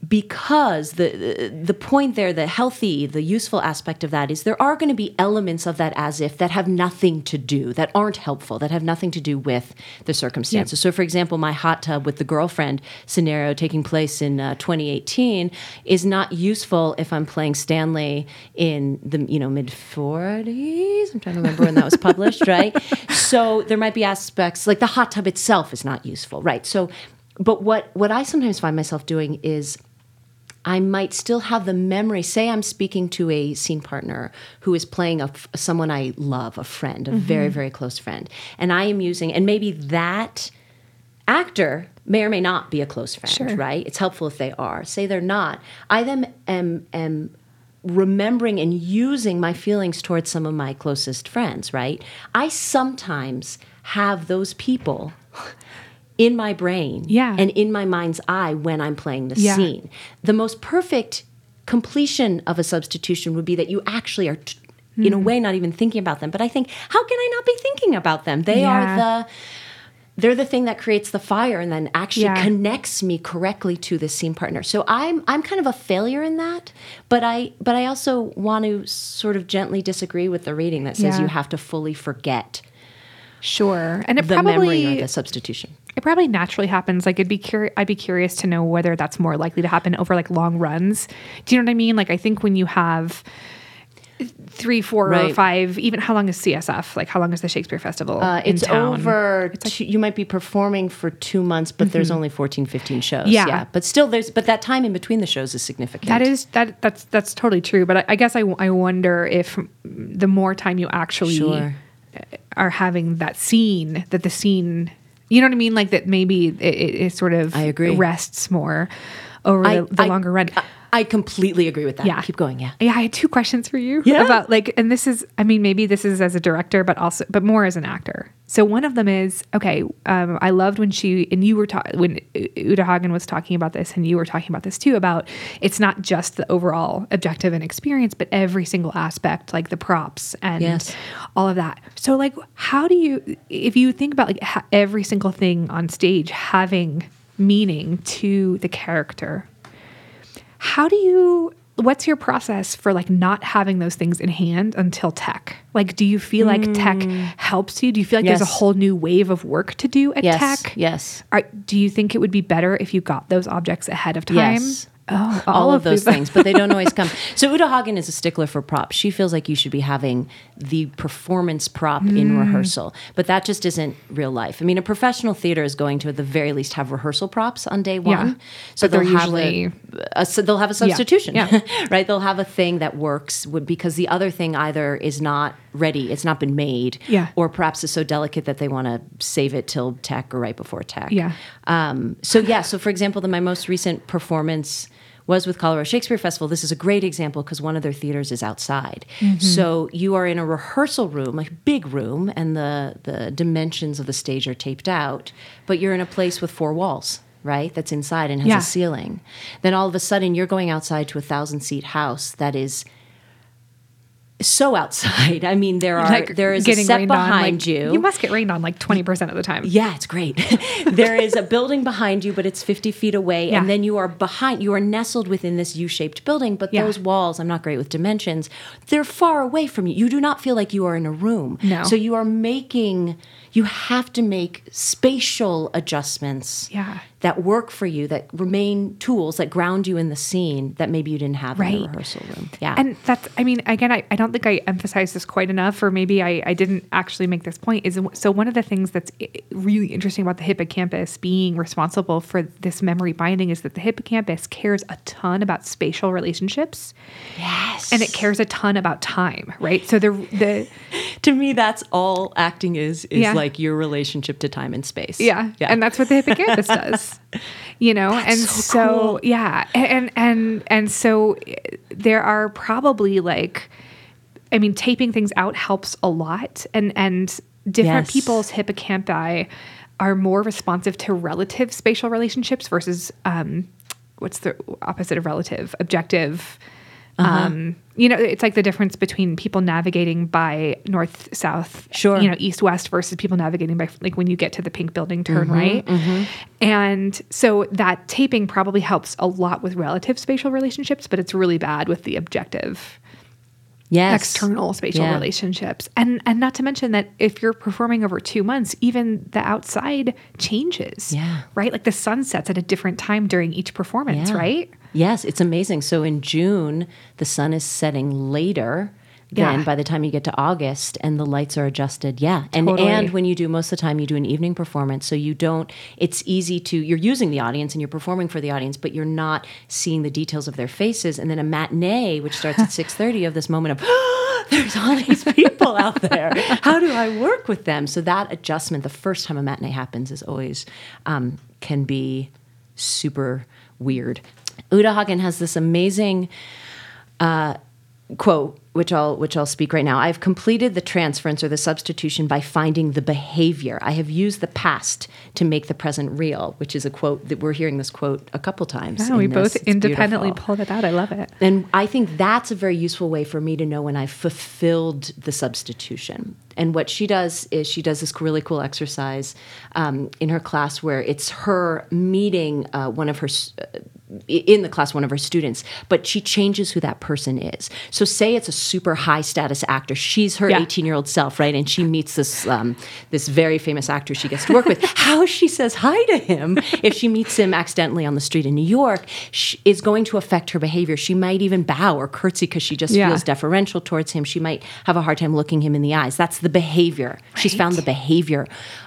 F: because the the point there the healthy the useful aspect of that is there are going to be elements of that as if that have nothing to do that aren't helpful that have nothing to do with the circumstances. So for example my hot tub with the girlfriend scenario taking place in uh, 2018 is not useful if i'm playing stanley in the you know mid 40s i'm trying to remember when that was published right? So there might be aspects like the hot tub itself is not useful right? So but what what I sometimes find myself doing is I might still have the memory. Say I'm speaking to a scene partner who is playing a someone I love, a friend, a very mm-hmm. very close friend, and I am using and maybe that actor may or may not be a close friend, right? It's helpful if they are. Say they're not. I then am am remembering and using my feelings towards some of my closest friends, right? I sometimes have those people in my brain
G: Yeah.
F: and in my mind's eye when I'm playing the
G: Yeah.
F: scene. The most perfect completion of a substitution would be that you actually are, t- in
G: Hmm.
F: a way, not even thinking about them. But I think, how can I not be thinking about them? They
G: Yeah.
F: are the. They're the thing that creates the fire and then actually
G: Yeah.
F: connects me correctly to the scene partner. So I'm I'm kind of a failure in that, but I but I also want to sort of gently disagree with the reading that says
G: Yeah.
F: you have to fully forget
G: Sure. And it
F: the
G: probably
F: memory or the substitution.
G: it probably naturally happens. Like it'd be curi- I'd be curious to know whether that's more likely to happen over like long runs. Do you know what I mean? Like I think when you have three, four, or five, even how long is CSF? Like how long is the Shakespeare Festival?
F: Uh,
G: in
F: it's
G: town?
F: over. two, you might be performing for two months, but there's only 14, 15 shows.
G: Mm-hmm. Yeah.
F: but still, there's but that time in between the shows is significant.
G: That is that that's that's totally true. But I, I guess I, I wonder if the more time you actually
F: Sure.
G: Are having that scene, that the scene, you know what I mean, like that maybe it, it, sort of
F: I agree.
G: rests more over
F: I-
G: the, the
F: I-
G: longer run.
F: I, I completely agree with that.
G: Yeah.
F: keep going. Yeah.
G: Yeah, I had two questions for you
F: Yeah.
G: about like, and this is, I mean, maybe this is as a director, but also, but more as an actor. So one of them is okay. Um, I loved when she and you were talking when Uta Hagen was talking about this, and you were talking about this too about it's not just the overall objective and experience, but every single aspect, like the props and
F: Yes.
G: all of that. So like, how do you, if you think about like ha- every single thing on stage having meaning to the character, how do you what's your process for like not having those things in hand until tech like do you feel like tech helps you do you feel like there's a
F: Mm.
G: Whole new wave of work to do at
F: Yes.
G: tech
F: Yes.
G: Are, do you think it would be better if you got those objects ahead of time
F: Yes.
G: oh
F: all, of those
G: these-
F: things, but they don't always come. So Uta Hagen is a stickler for props. She feels like you should be having the performance prop
G: Mm.
F: in rehearsal, but that just isn't real life. I mean, a professional theater is going to at the very least have rehearsal props on day one. Yeah.
G: So they're usually-
F: a, they'll have a substitution,
G: Yeah.
F: right? They'll have a thing that works because the other thing either is not ready, it's not been made,
G: Yeah.
F: or perhaps is so delicate that they want to save it till tech or right before tech.
G: Yeah.
F: Um, so yeah, so for example, the, my most recent performance was with Colorado Shakespeare Festival. This is a great example because one of their theaters is outside. So you are in a rehearsal room, a big room, and the the dimensions of the stage are taped out, but you're in a place with four walls. Right, that's inside and has
G: Yeah.
F: a ceiling. Then all of a sudden, you're going outside to a thousand seat house that is so outside. I mean, there are
G: like
F: there is a
G: getting
F: set behind
G: like,
F: you.
G: you must get rained on like 20% of the time
F: Yeah, it's great. there is a building behind you, but it's 50 feet away.
G: Yeah.
F: And then you are behind, you are nestled within this U shaped building, but
G: Yeah.
F: those walls, I'm not great with dimensions, they're far away from you. You do not feel like you are in a room.
G: No.
F: So you are making, you have to make spatial adjustments
G: Yeah.
F: That work for you that remain tools that ground you in the scene that maybe you didn't have in the
G: Right.
F: rehearsal room. Yeah.
G: And that's, I mean, again, I, I don't think I emphasized this quite enough, or maybe I, I didn't actually make this point. Is so one of the things that's eh, really interesting about the hippocampus being responsible for this memory binding is that the hippocampus cares a ton about spatial relationships.
F: yes.
G: And it cares a ton about time, right? So the the
F: to me that's all acting is is
G: Yeah.
F: like your relationship to time and space.
G: Yeah. And that's what the hippocampus does. You know, and
F: so
G: so,
F: cool.
G: yeah, and and and so eh, there are probably like I mean taping things out helps a lot and and different
F: Yes.
G: people's hippocampi are more responsive to relative spatial relationships versus um what's the opposite of relative objective
F: Uh-huh.
G: um, you know, it's like the difference between people navigating by north, south,
F: Sure.
G: you know, east, west versus people navigating by like when you get to the pink building, turn
F: Mm-hmm,
G: right. And so that taping probably helps a lot with relative spatial relationships, but it's really bad with the objective
F: yes.
G: external spatial
F: Yeah.
G: relationships. And and not to mention that if you're performing over 2 months, even the outside changes.
F: Yeah.
G: Right? Like the sun sets at a different time during each performance,
F: Yeah.
G: right?
F: Yes, it's amazing. So in June, the sun is setting later than
G: Yeah.
F: by the time you get to August and the lights are adjusted. Yeah. And
G: Totally.
F: and when you do most of the time you do an evening performance, so you don't it's easy to you're using the audience and you're performing for the audience, but you're not seeing the details of their faces and then a matinee which starts at 6:30 of this moment of there's all these people out there. How do I work with them? So that adjustment the first time a matinee happens is always um, can be super weird. Uta Hagen has this amazing uh, quote, which I'll which I'll speak right now. I've completed the transference or the substitution by finding the behavior. I have used the past to make the present real, which is a quote that we're hearing this quote a couple times.
G: Yeah, we
F: this.
G: both
F: It's
G: independently
F: beautiful.
G: pulled it out. I love it.
F: And I think that's a very useful way for me to know when I've fulfilled the substitution. And what she does is she does this really cool exercise um, in her class where it's her meeting uh, one of her, uh, in the class, one of her students, but she changes who that person is. So, say it's a super high status actor. She's her
G: Yeah.
F: 18 year old self, right? And she meets this um, this very famous actor she gets to work with. How she says hi to him if she meets him accidentally on the street in New York is going to affect her behavior. She might even bow or curtsy because she just
G: Yeah.
F: feels deferential towards him. She might have a hard time looking him in the eyes. That's the behavior. She's found the behavior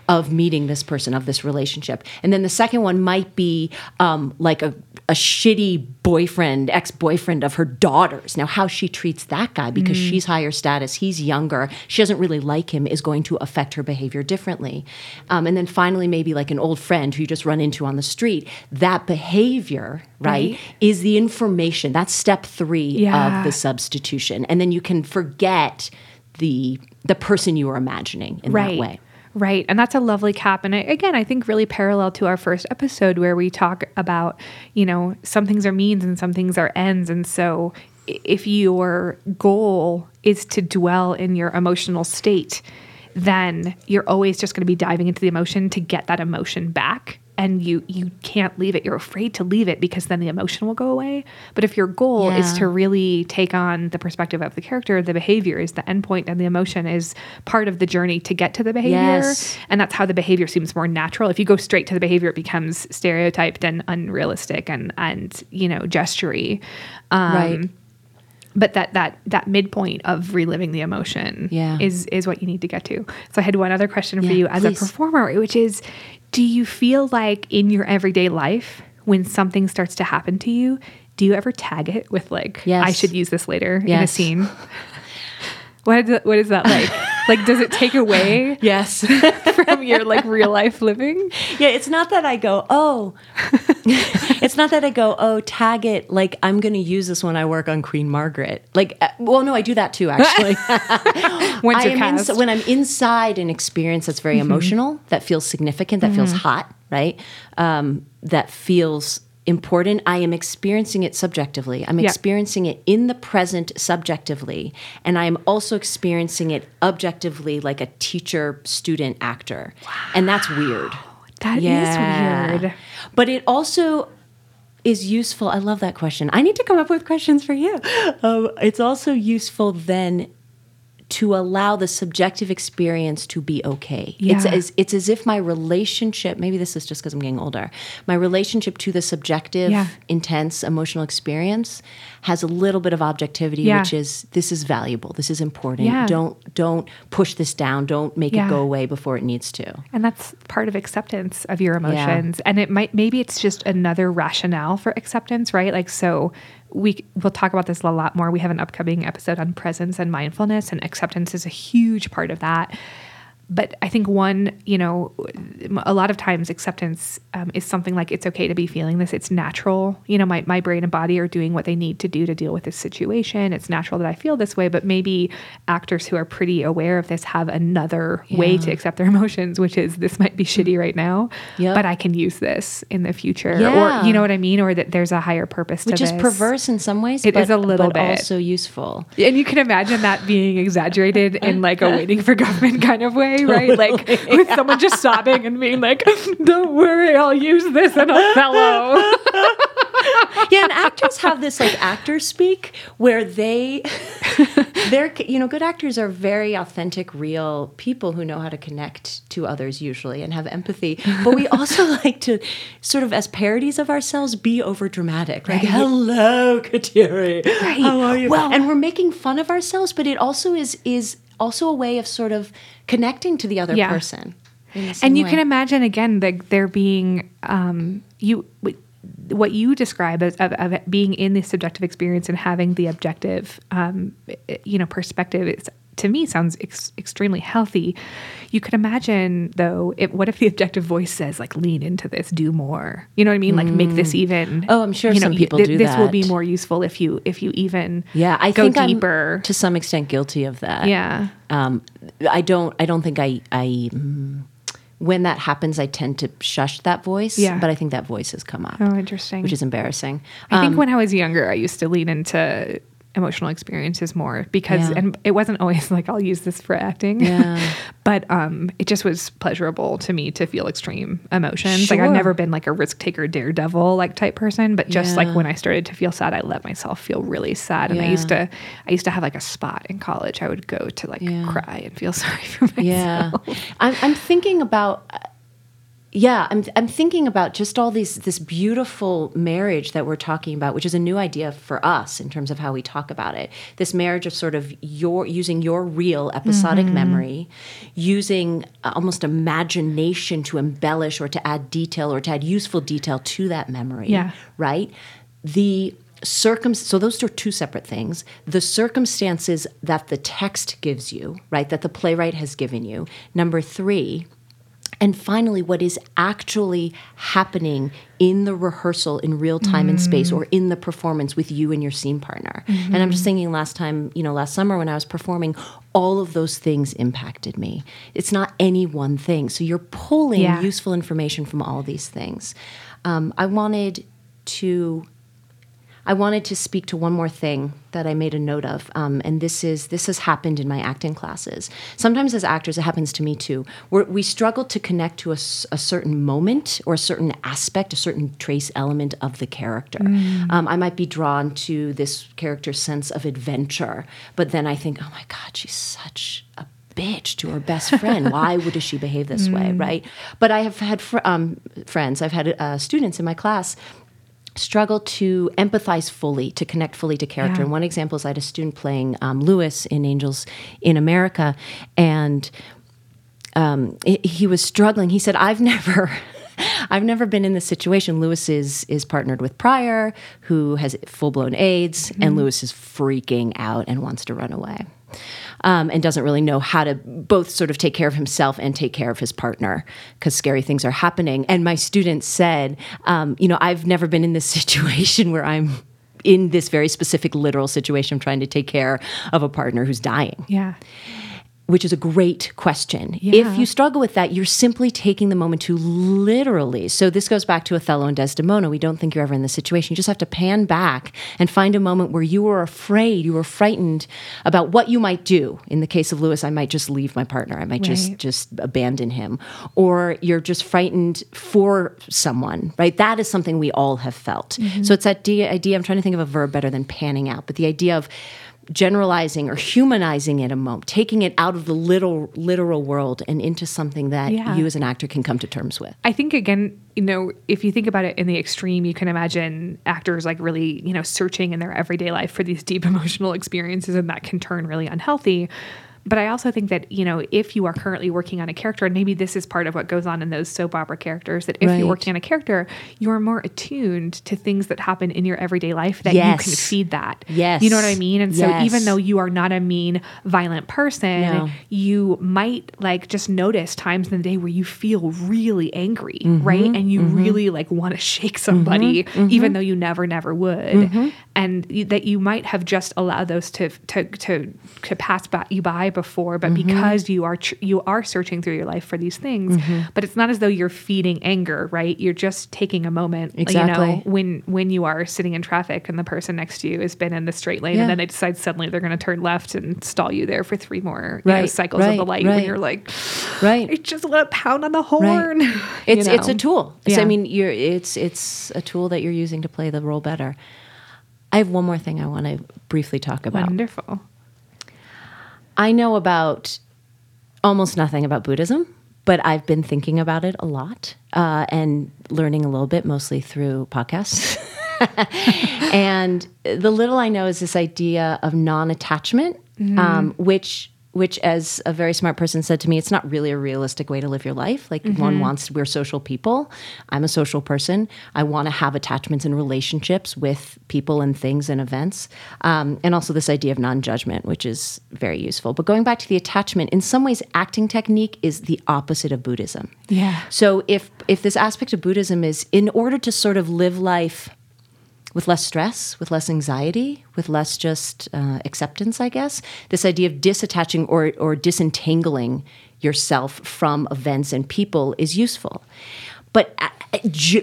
F: of meeting this person, of this relationship. And then the second one might be um, like a, a shitty boyfriend, ex boyfriend of her daughter's. Now, how she treats that guy because she's higher status, he's younger, she doesn't really like him, is going to affect her behavior differently. Um, and then finally, maybe like an old friend who you just run into on the street. That behavior, right,
G: Right.
F: is the information. That's step three
G: Yeah.
F: of the substitution. And then you can forget the the person you are imagining in
G: right.
F: that way.
G: Right. And that's a lovely cap. And I, again, I think really parallel to our first episode where we talk about, you know, some things are means and some things are ends. And so if your goal is to dwell in your emotional state, then you're always just going to be diving into the emotion to get that emotion back. And you you can't leave it. You're afraid to leave it because then the emotion will go away. But if your goal is to really take on the perspective of the character, the behavior is the endpoint, and the emotion is part of the journey to get to the behavior.
F: Yes.
G: And that's how the behavior seems more natural. If you go straight to the behavior, it becomes stereotyped and unrealistic and and you know gestury. Um,
F: Right.
G: But that that that midpoint of reliving the emotion
F: Yeah.
G: is is what you need to get to. So I had one other question for you as
F: please.
G: a performer, which is, do you feel like in your everyday life when something starts to happen to you, do you ever tag it with like, I should use this later in a scene? What is, what is that like? like, does it take away
F: Yes.
G: from your like real life living?
F: yeah, it's not that I go, oh, it's not that I go, oh, tag it like I'm going to use this when I work on Queen Margaret. Like, uh, well, no, I do that too, actually.
G: When's
F: I
G: your
F: am
G: cast?
F: ins- when I'm inside an experience that's very emotional, that feels significant, that feels hot, right? Um, that feels important. I am experiencing it subjectively. I'm
G: Yeah.
F: experiencing it in the present subjectively, and I am also experiencing it objectively, like a teacher, student, actor, Wow. and that's weird.
G: That is weird.
F: But it also is useful. I love that question. I need to come up with questions for you. Um, it's also useful then to allow the subjective experience to be okay. It's as it's as if my relationship, maybe this is just because I'm getting older, my relationship to the subjective,
G: Yeah.
F: intense emotional experience has a little bit of objectivity,
G: Yeah.
F: which is this is valuable, this is important.
G: Yeah.
F: Don't don't push this down, don't make
G: Yeah.
F: it go away before it needs to.
G: And that's part of acceptance of your emotions. And it might maybe it's just another rationale for acceptance, right? Like so we we'll talk about this a lot more. We have an upcoming episode on presence and mindfulness and acceptance is a huge part of that. But I think one, you know, a lot of times acceptance um, is something like it's okay to be feeling this. It's natural. You know, my, my brain and body are doing what they need to do to deal with this situation. It's natural that I feel this way. But maybe actors who are pretty aware of this have another way to accept their emotions, which is this might be shitty right now,
F: Yep.
G: but I can use this in the future.
F: Yeah.
G: Or, you know what I mean? Or that there's a higher purpose
F: Which is
G: this.
F: perverse in some ways.
G: It
F: but,
G: is a little
F: but
G: bit.
F: also useful.
G: And you can imagine that being exaggerated in like a waiting for Guffman kind of way, right? Like with someone just sobbing and being like, "Don't worry, I'll use this in Othello."
F: yeah, and actors have this like actor speak where they they're you know good actors are very authentic real people who know how to connect to others usually and have empathy. But we also like to sort of as parodies of ourselves be over dramatic like hello kateri. How are you?
G: Well-
F: and we're making fun of ourselves but it also is is also a way of sort of connecting to the other
G: Yeah.
F: person
G: and you
F: way.
G: can imagine again that there being um, you what you describe as of, of being in the subjective experience and having the objective um, you know perspective it's to me sounds ex- extremely healthy you could imagine though if, what if the objective voice says like lean into this do more you know what i mean like make this even
F: Oh, I'm sure
G: you know,
F: some people
G: th-
F: do
G: this will be more useful if you if you even
F: yeah i
G: go
F: think
G: deeper
F: I'm to some extent guilty of that
G: yeah
F: um, I don't I don't think I I mm, when that happens I tend to shush that voice.
G: Yeah.
F: But I think that voice has come up.
G: Oh, interesting.
F: Which is embarrassing.
G: I think
F: Um,
G: when I was younger, I used to lean into emotional experiences more because,
F: Yeah.
G: and it wasn't always like I'll use this for acting,
F: Yeah.
G: but um, it just was pleasurable to me to feel extreme emotions. Like I've never been like a risk taker, daredevil like type person, but just
F: Yeah.
G: like when I started to feel sad, I let myself feel really sad, and I used to, I used to have like a spot in college. I would go to like cry and feel sorry for myself.
F: yeah. I'm I'm thinking about yeah, I'm I'm thinking about just all these this beautiful marriage that we're talking about, which is a new idea for us in terms of how we talk about it. This marriage of sort of your using your real episodic
G: Mm-hmm.
F: memory, using uh, almost imagination to embellish or to add detail or to add useful detail to that memory.
G: Yeah.
F: Right? The circum so those are two separate things the circumstances that the text gives you right that the playwright has given you number 3 and finally, what is actually happening in the rehearsal in real time and space or in the performance with you and your scene partner. And I'm just thinking last time, you know, last summer when I was performing, all of those things impacted me. It's not any one thing. So you're pulling
G: Yeah.
F: useful information from all these things. Um, I wanted to I wanted to speak to one more thing that I made a note of, um, and this is this has happened in my acting classes. Sometimes as actors, it happens to me too. Where we struggle to connect to a certain moment or a certain aspect, a certain trace element of the character. Um, I might be drawn to this character's sense of adventure, but then I think, oh my God, she's such a bitch to her best friend. Why would she behave this way, right? But I have had fr- um, friends, I've had uh, students in my class struggle to empathize fully, to connect fully to character.
G: Yeah.
F: And one example is I had a student playing um, Louis in Angels in America, and um, he- he was struggling. He said, "I've never." I've never been in this situation. Louis is is partnered with Prior, who has full blown AIDS, and Lewis is freaking out and wants to run away, um, and doesn't really know how to both sort of take care of himself and take care of his partner because scary things are happening. And my student said, um, "You know, I've never been in this situation where I'm." In this very specific literal situation, trying to take care of a partner who's dying
G: Yeah.
F: Which is a great question.
G: Yeah.
F: If you struggle with that, you're simply taking the moment to literally. So this goes back to Othello and Desdemona. We don't think you're ever in this situation. You just have to pan back and find a moment where you were afraid, you were frightened about what you might do. In the case of Louis, I might just leave my partner. I might just
G: Right.
F: just abandon him. Or you're just frightened for someone, right? That is something we all have felt. Mm-hmm. So it's that idea. I'm trying to think of a verb better than panning out, but the idea of generalizing or humanizing it a moment, taking it out of the little literal world and into something that
G: Yeah.
F: you as an actor can come to terms with.
G: I think again, you know, if you think about it in the extreme, you can imagine actors like really, you know, searching in their everyday life for these deep emotional experiences, and that can turn really unhealthy. But I also think that, you know, if you are currently working on a character, and maybe this is part of what goes on in those soap opera characters, that if
F: Right.
G: you're working on a character, you're more attuned to things that happen in your everyday life that you can feed that.
F: Yes.
G: You know what I mean? And so even though you are not a mean, violent person,
F: No.
G: you might like just notice times in the day where you feel really angry, mm-hmm. right? And you mm-hmm. really like want to shake somebody, mm-hmm. even though you never, never would. And that you might have just allowed those to to to, to pass by you by before, but mm-hmm. because you are tr- you are searching through your life for these things, mm-hmm. but it's not as though you're feeding anger, right? You're just taking a moment, you
F: Exactly.
G: know, when when you are sitting in traffic and the person next to you has been in the straight lane
F: Yeah.
G: and then they decide suddenly they're going to turn left and stall you there for three more you know,
F: Right,
G: cycles of the
F: right,
G: light when
F: right.
G: you're like
F: Right.
G: I just want to pound on the horn. you
F: It's it's a
G: know?
F: tool. So, I mean, you're it's it's a tool that you're using to play the role better. I have one more thing I want to briefly talk about.
G: wonderful.
F: I know about almost nothing about Buddhism, but I've been thinking about it a lot uh, and learning a little bit, mostly through podcasts. and the little I know is this idea of non-attachment, um, which which as a very smart person said to me it's not really a realistic way to live your life. Like one wants we're social people. I'm a social person. I want to have attachments and relationships with people and things and events. Um, and also this idea of non-judgment which is very useful. But going back to the attachment in some ways acting technique is the opposite of buddhism.
G: Yeah.
F: so if if this aspect of buddhism is in order to sort of live life with less stress, with less anxiety, with less just uh, acceptance, I guess. This idea of disattaching or, or disentangling yourself from events and people is useful. But uh,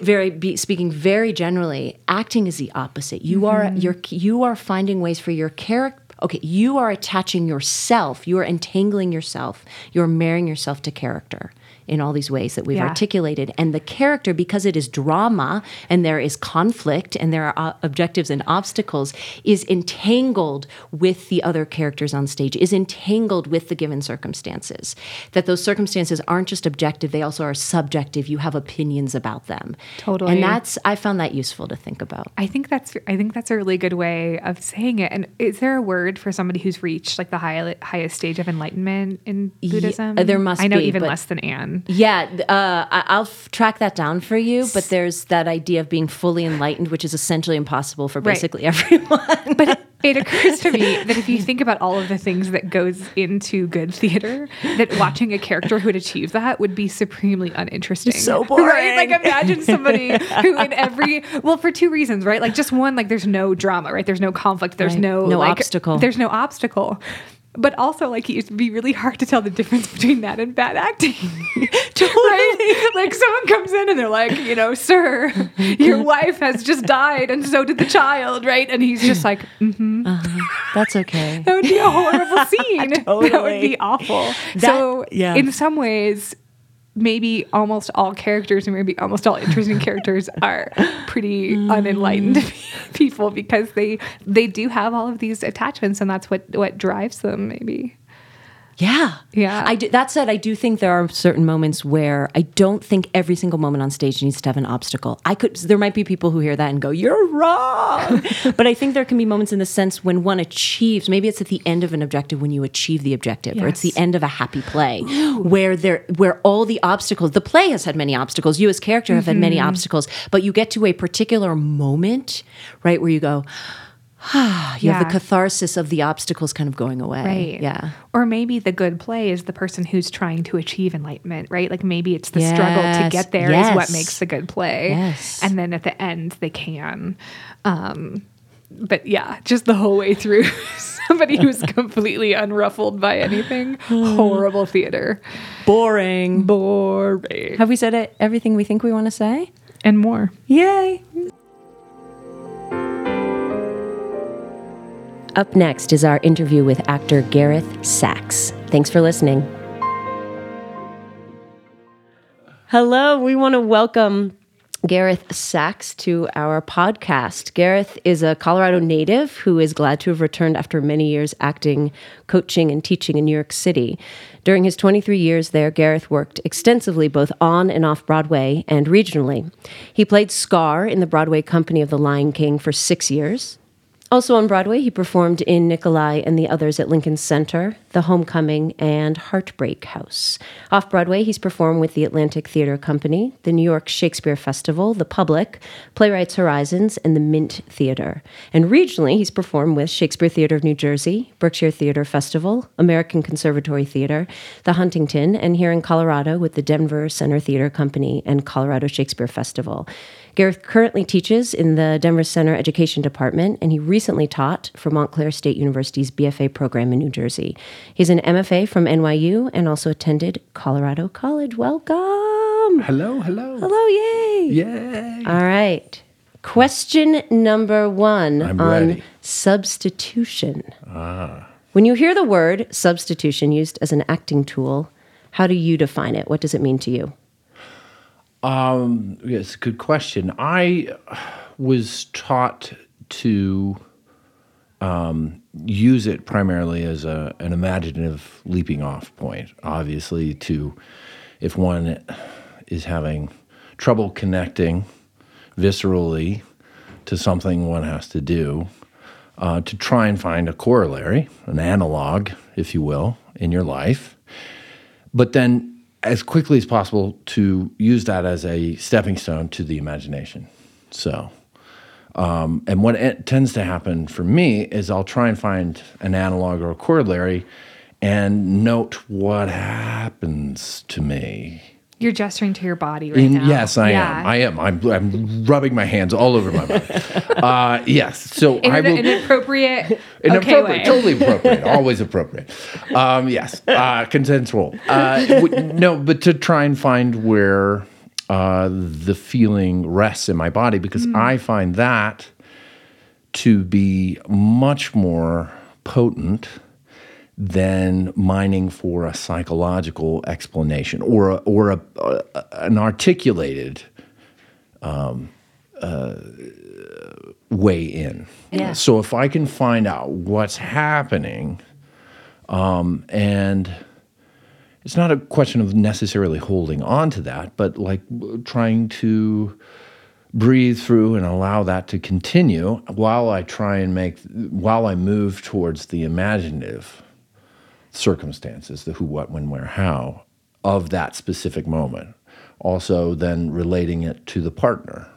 F: very speaking very generally, acting is the opposite. You are you're, you are finding ways for your character. Okay, you are attaching yourself. You are entangling yourself. You are marrying yourself to character in all these ways that we've
G: Yeah.
F: articulated. And the character, because it is drama and there is conflict and there are uh, objectives and obstacles, is entangled with the other characters on stage, is entangled with the given circumstances. That those circumstances aren't just objective, they also are subjective. You have opinions about them.
G: Totally.
F: And that's, I found that useful to think about.
G: I think that's I think that's a really good way of saying it. And is there a word for somebody who's reached like the high, highest stage of enlightenment in Buddhism?
F: uh, there must
G: I know
F: be,
G: even less than Anne.
F: Yeah, uh, I- I'll f- track that down for you. But there's that idea of being fully enlightened, which is essentially impossible for
G: Right.
F: basically everyone.
G: But it occurs to me that if you think about all of the things that goes into good theater, that watching a character who would achieve that would be supremely uninteresting.
F: So boring. Right?
G: Like imagine somebody who in every well, for two reasons, right? Like just one, like there's no drama, right? There's no conflict, there's
F: Right.
G: no
F: No
G: like,
F: obstacle.
G: There's no obstacle. But also, like, it'd be really hard to tell the difference between that and bad acting. right? Like, someone comes in and they're like, you know, sir, your wife has just died, and so did the child, right? And he's just like, mm-hmm.
F: That's okay.
G: That would be a horrible scene. That would be awful.
F: That-
G: so,
F: yeah.
G: in some ways, maybe almost all characters and maybe almost all interesting characters are pretty unenlightened mm. people because they they do have all of these attachments and that's what what drives them maybe.
F: Yeah.
G: Yeah.
F: I do, that said, I do think there are certain moments where I don't think every single moment on stage needs to have an obstacle. I could, there might be people who hear that and go, you're wrong. but I think there can be moments in the sense when one achieves, maybe it's at the end of an objective when you achieve the objective, or it's the end of a happy play where there, where all the obstacles, the play has had many obstacles. You as character have had many
G: Mm-hmm.
F: obstacles, but you get to a particular moment, right, where you go, ah, you have the catharsis of the obstacles kind of going away.
G: Right.
F: Yeah.
G: Or maybe the good play is the person who's trying to achieve enlightenment, right? Like maybe it's the struggle to
F: Yes.
G: get there is what makes the good play.
F: Yes.
G: And then at the end they can. Um, but yeah, just the whole way through somebody who's completely unruffled by anything. Horrible theater.
F: Boring.
G: Boring.
F: Have we said it, everything we think we want to say?
G: And more.
F: Yay! Up next is our interview with actor Gareth Saxe. Thanks for listening. Hello, we want to welcome Gareth Saxe to our podcast. Gareth is a Colorado native who is glad to have returned after many years acting, coaching, and teaching in New York City. During his 23 years there, Gareth worked extensively both on and off Broadway and regionally. He played Scar in the Broadway company of The Lion King for six years. Also on Broadway, he performed in Nikolai and the others at Lincoln Center, The Homecoming, and Heartbreak House. Off Broadway, he's performed with the Atlantic Theater Company, the New York Shakespeare Festival, The Public, Playwrights Horizons, and the Mint Theater. And regionally, he's performed with Shakespeare Theater of New Jersey, Berkshire Theater Festival, American Conservatory Theater, the Huntington, and here in Colorado with the Denver Center Theater Company and Colorado Shakespeare Festival. Gareth currently teaches in the Denver Center Education Department, and he recently taught for Montclair State University's BFA program in New Jersey. He's an MFA from NYU and also attended Colorado College. Welcome.
H: Hello, hello.
F: Hello, yay.
H: Yay.
F: All right. Question number one
H: I'm
F: on
H: ready.
F: substitution. Ah. When you hear the word substitution used as an acting tool, how do you define it? What does it mean to you?
H: Um, yes, good question. I was taught to um, use it primarily as a, an imaginative leaping off point. Obviously, to if one is having trouble connecting viscerally to something one has to do, uh, to try and find a corollary, an analog, if you will, in your life but then as quickly as possible to use that as a stepping stone to the imagination. So, um, and what it tends to happen for me is I'll try and find an analog or a corollary and note what happens to me.
G: You're gesturing to your body right
H: In-
G: now.
H: yes, I
G: Yeah.
H: am. I am. I'm, I'm rubbing my hands all over my body. uh, yes. So
G: in
H: I
G: an,
H: will.
G: an appropriate, okay
H: Inappropriate, totally appropriate, always appropriate. Um, yes, uh, consensual. Uh, w- no, but to try and find where uh, the feeling rests in my body because I find that to be much more potent than mining for a psychological explanation or a, or a, a, an articulated way in.
F: Yeah.
H: So if I can find out what's happening, um, and it's not a question of necessarily holding on to that, but like trying to breathe through and allow that to continue while I try and make, while I move towards the imaginative circumstances, the who, what, when, where, how of that specific moment. Also, then relating it to the partner.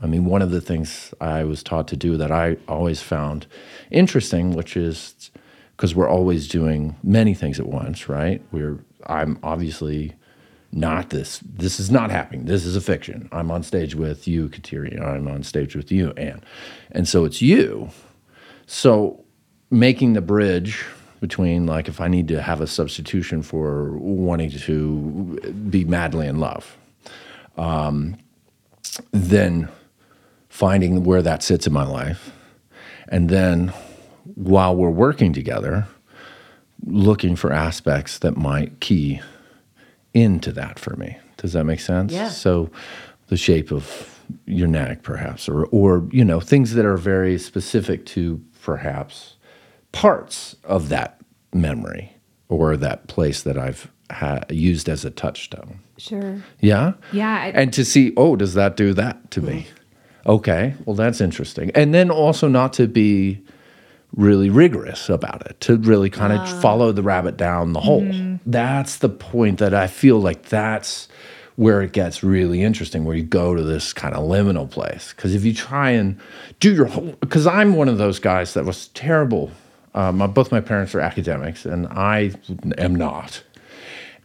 H: I mean, one of the things I was taught to do that I always found interesting, which is because we're always doing many things at once, right? We're I'm obviously not this. This is not happening. This is a fiction. I'm on stage with you, Kateri. I'm on stage with you, Anne, and so it's you. So making the bridge between like if I need to have a substitution for wanting to be madly in love, um, then finding where that sits in my life, and then while we're working together, looking for aspects that might key into that for me. Does that make sense?
F: Yeah.
H: So the shape of your neck, perhaps, or or you know things that are very specific to perhaps parts of that memory or that place that I've ha- used as a touchstone.
G: Sure.
H: Yeah.
G: Yeah, I-
H: and to see, oh, does that do that to me? Okay, well, that's interesting. And then also not to be really rigorous about it, to really kind of ah. follow the rabbit down the hole. Mm-hmm. That's the point that I feel like that's where it gets really interesting, where you go to this kind of liminal place. Because if you try and do your whole, because I'm one of those guys that was terrible. Uh, my, both my parents are academics, and I am not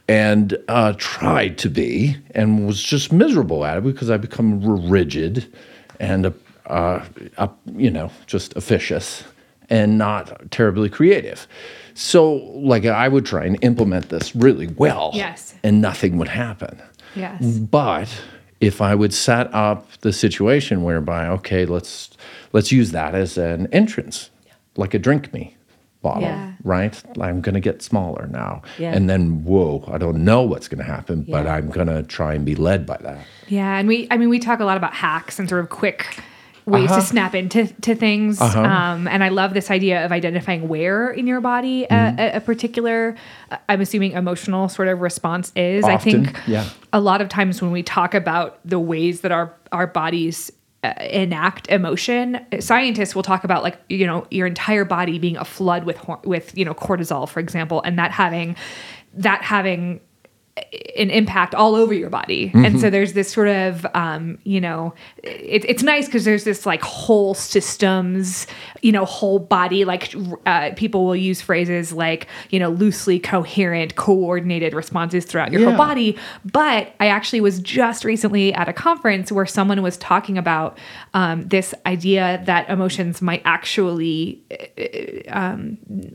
H: and uh, tried to be and was just miserable at it because I become rigid and, uh, uh, you know, just officious and not terribly creative. So, like, I would try and implement this really well.
G: Yes.
H: And nothing would happen.
G: Yes.
H: But if I would set up the situation whereby, okay, let's let's use that as an entrance, like a drink me, bottle,
G: Yeah.
H: right? I'm going to get smaller now.
F: Yeah.
H: And then, whoa, I don't know what's going to happen, but I'm going to try and be led by that.
G: Yeah, and we I mean we talk a lot about hacks and sort of quick ways
H: Uh-huh.
G: to snap into to things.
H: Uh-huh.
G: Um, and I love this idea of identifying where in your body a,
H: Mm-hmm.
G: a, a particular, uh, I'm assuming emotional sort of response is. I think
H: yeah.
G: a lot of times when we talk about the ways that our our bodies enact emotion scientists will talk about like you know your entire body being a flood with with you know cortisol for example and that having that having an impact all over your body.
H: Mm-hmm.
G: And so there's this sort of, um, you know, it, it's nice because there's this like whole systems, you know, whole body, like uh, people will use phrases like, you know, loosely coherent, coordinated responses throughout your
H: Yeah.
G: whole body. But I actually was just recently at a conference where someone was talking about um, this idea that emotions might actually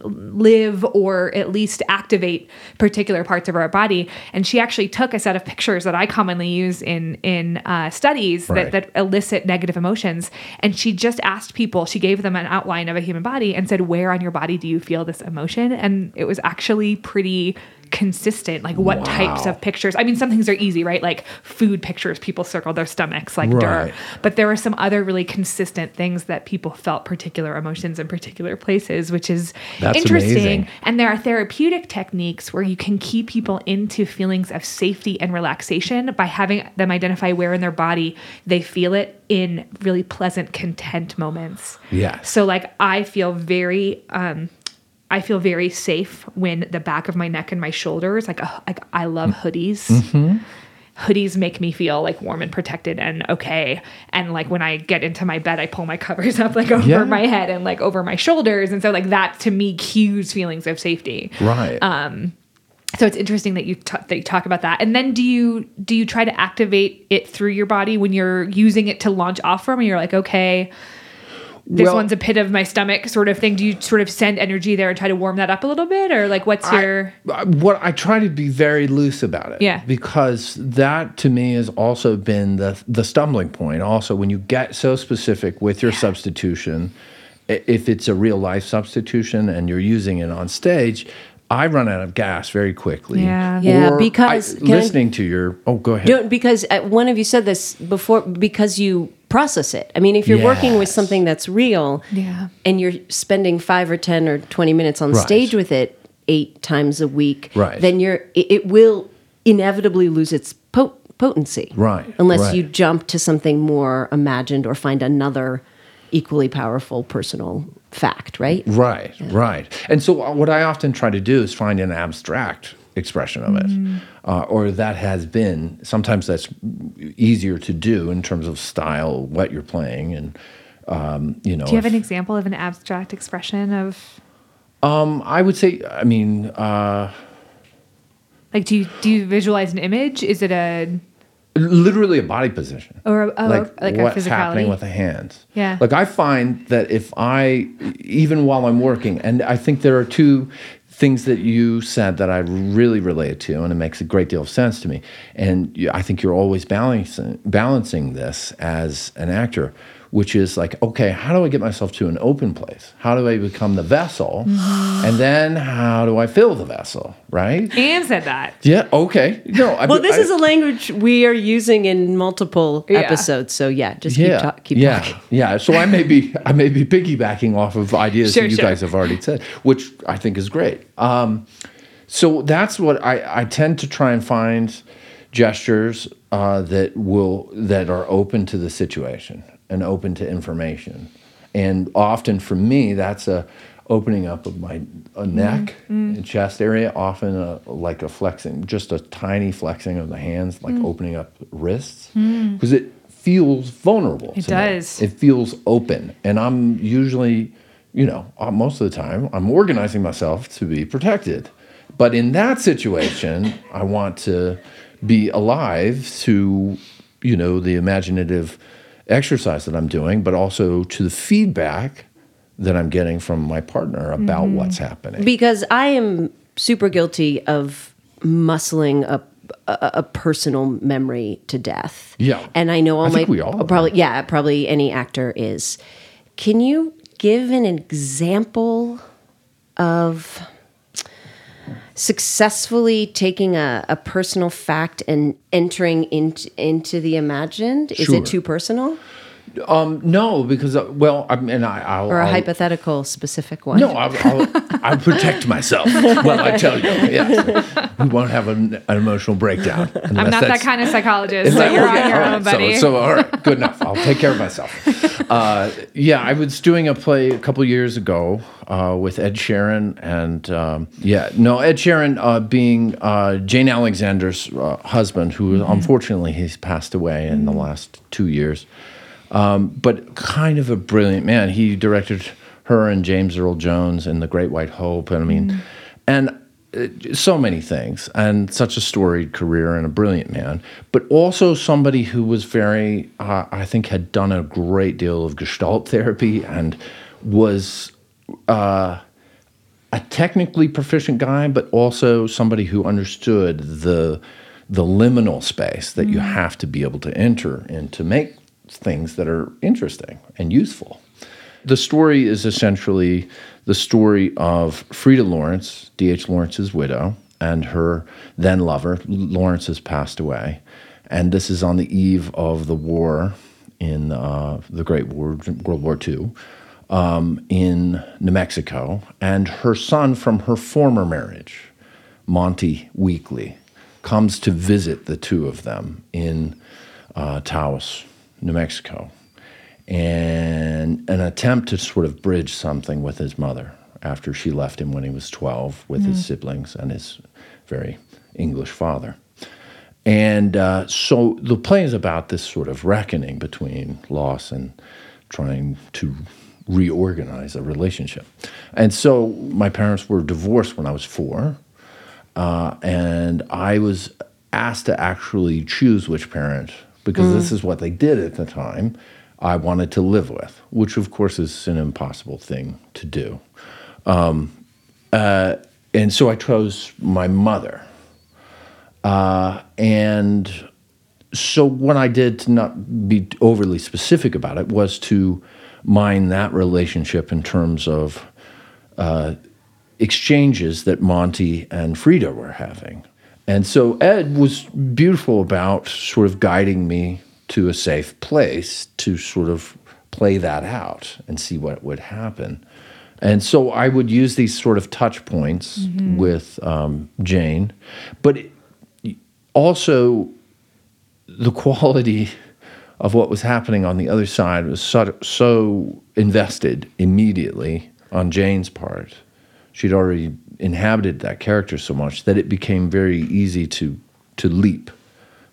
G: live or at least activate particular parts of our body. And she actually took a set of pictures that I commonly use in in uh, studies
H: Right.
G: that, that elicit negative emotions, and she just asked people. She gave them an outline of a human body and said, "Where on your body do you feel this emotion?" And it was actually pretty consistent like what types of pictures i mean some things are easy right like food pictures people circle their stomachs like dirt
H: Right.
G: but there were some other really consistent things that people felt particular emotions in particular places, which is
H: That's
G: interesting.
H: amazing.
G: And there are therapeutic techniques where you can keep people into feelings of safety and relaxation by having them identify where in their body they feel it in really pleasant, content moments.
H: yeah
G: So, like, I feel very, um, I feel very safe when the back of my neck and my shoulders, like, uh, like I love hoodies hoodies make me feel like warm and protected and okay. And like when I get into my bed, I pull my covers up like over
H: Yeah.
G: my head and like over my shoulders. And so like that to me cues feelings of safety.
H: Right.
G: Um, So it's interesting that you t- that you talk about that. And then do you do you try to activate it through your body when you're using it to launch off from? And you're like, okay, this
H: Well-
G: one's a pit of my stomach sort of thing. Do you sort of send energy there and try to warm that up a little bit, or like what's your
H: what I try to be very loose about it.
G: Yeah.
H: Because that to me has also been the the stumbling point. Also, when you get so specific with your substitution, if it's a real life substitution and you're using it on stage, I run out of gas very quickly.
G: Yeah.
F: Yeah,
H: Or
F: because-
H: I-
F: can I-
H: listening to your oh go ahead.
F: Don't because uh, one of you said this before because you process it. I mean, if you're working with something that's real,
G: Yeah.
F: and you're spending five or ten or twenty minutes on
H: Right.
F: stage with it eight times a week,
H: Right.
F: then you're it, it will inevitably lose its po- potency,
H: Right,
F: Unless
H: right.
F: you jump to something more imagined or find another equally powerful personal fact, right?
H: Right, right. And so uh, what I often try to do is find an abstract expression of it,
G: Mm-hmm.
H: uh, or that has been. Sometimes that's easier to do in terms of style, what you're playing, and um, you know.
G: do you have
H: if-
G: an example of an abstract expression of
H: um, I would say, I mean, uh,
G: Like, do you do you visualize an image? Is it a
H: literally a body position.
G: or a, oh,
H: like,
G: like,
H: what's
G: a
H: happening with the hands.
G: Yeah.
H: Like I find that if I, even while I'm working, and I think there are two things that you said that I really relate to, and it makes a great deal of sense to me. And I think you're always balancing balancing this as an actor, which is like, okay, how do I get myself to an open place? How do I become the vessel?
G: Mm-hmm.
H: And then how do I fill the vessel? Right?
G: Anne said that.
H: Yeah. Okay. No. I,
F: Well, this
H: I-
F: is a language we are using in multiple
G: Yeah.
F: episodes. So yeah, just
H: yeah,
F: keep, ta- keep
H: yeah,
F: talking.
H: yeah. So I may be I may be piggybacking off of ideas
G: Sure,
H: that you
G: sure.
H: guys have already said, which I think is great. Um, so that's what I, I tend to try and find gestures uh, that will that are open to the situation and open to information, and often for me that's a opening up of my a mm-hmm. neck mm-hmm. and chest area, often a, like a flexing, just a tiny flexing of the hands, like mm. opening up wrists, mm. because it feels vulnerable.
G: It
H: to me.
G: does.
H: It feels open, and I'm usually, you know, uh, most of the time, I'm organizing myself to be protected. But in that situation, I want to be alive to, you know, the imaginative exercise that I'm doing, but also to the feedback that I'm getting from my partner about
G: Mm-hmm.
H: what's happening.
F: because I am super guilty of muscling a, a, a personal memory to death.
H: Yeah.
F: and I know all
H: I
F: my
H: we all are.
F: probably yeah probably any actor is. Can you give an example of successfully taking a, a personal fact and entering into into the imagined? Is
H: Sure.
F: it too personal?
H: No, because uh, well, I mean, I, I'll,
F: Or a
H: I'll-
F: hypothetical specific one?
H: No, I'll, I'll, I'll protect myself. Well, I tell you, yeah, we won't have an, an emotional breakdown.
G: I'm not that kind of psychologist, so you're on your own, buddy.
H: So, so all right, good enough. I'll take care of myself. Uh, yeah, I was doing a play a couple years ago uh, with Ed Sherin, and um, yeah, no, Ed Sherin uh, being uh, Jane Alexander's uh, husband, who
G: Mm-hmm.
H: unfortunately he's passed away in the last two years. Um, but kind of a brilliant man. He directed her and James Earl Jones in The Great White Hope, and I mean,
G: Mm.
H: and uh, so many things, and such a storied career and a brilliant man, but also somebody who was very, uh, I think, had done a great deal of Gestalt therapy and was uh, a technically proficient guy, but also somebody who understood the the liminal space that you have to be able to enter and to make things that are interesting and useful. The story is essentially the story of Frieda Lawrence, D.H. Lawrence's widow, and her then lover. Lawrence has passed away. And this is on the eve of the war in uh, the Great War, World War II, um, in New Mexico. And her son from her former marriage, Monty Weekley, comes to visit the two of them in uh, Taos, New Mexico, and an attempt to sort of bridge something with his mother after she left him when he was 12 with his siblings and his very English father. And uh, so the play is about this sort of reckoning between loss and trying to reorganize a relationship. And so my parents were divorced when I was four. Uh, and I was asked to actually choose which parent, because this is what they did at the time, I wanted to live with, which of course is an impossible thing to do. Um, uh, and so I chose my mother. Uh, and so what I did to not be overly specific about it was to mine that relationship in terms of uh, exchanges that Monty and Frieda were having. And so Ed was beautiful about sort of guiding me to a safe place to sort of play that out and see what would happen. And so I would use these sort of touch points with um, Jane, but also the quality of what was happening on the other side was so, so invested immediately on Jane's part. She'd already inhabited that character so much that it became very easy to to leap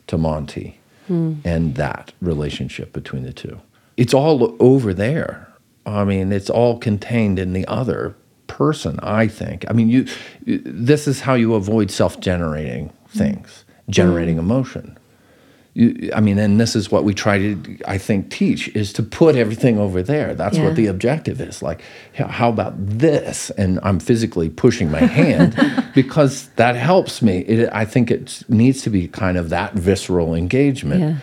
H: to Monty Hmm. and that relationship between the two. It's all over there. I mean, it's all contained in the other person, I think. I mean, you this is how you avoid self-generating hmm. things, generating hmm. emotion you, I mean, and this is what we try to, I think, teach is to put everything over there. That's
F: Yeah.
H: what the objective is. Like, how about this? And I'm physically pushing my hand because that helps me. It, I think it needs to be kind of that visceral engagement.
F: Yeah.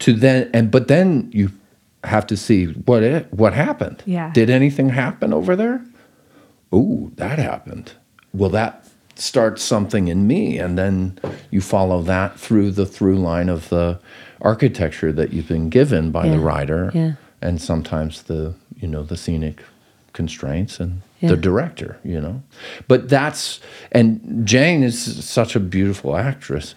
H: To then, and but then you have to see what it, what happened.
G: Yeah.
H: Did anything happen over there? Oh, that happened. Will that start something in me? And then you follow that through the through line of the architecture that you've been given by the writer,
F: Yeah.
H: and sometimes the you know the scenic constraints and
F: Yeah.
H: the director. You know, but that's and Jane is such a beautiful actress.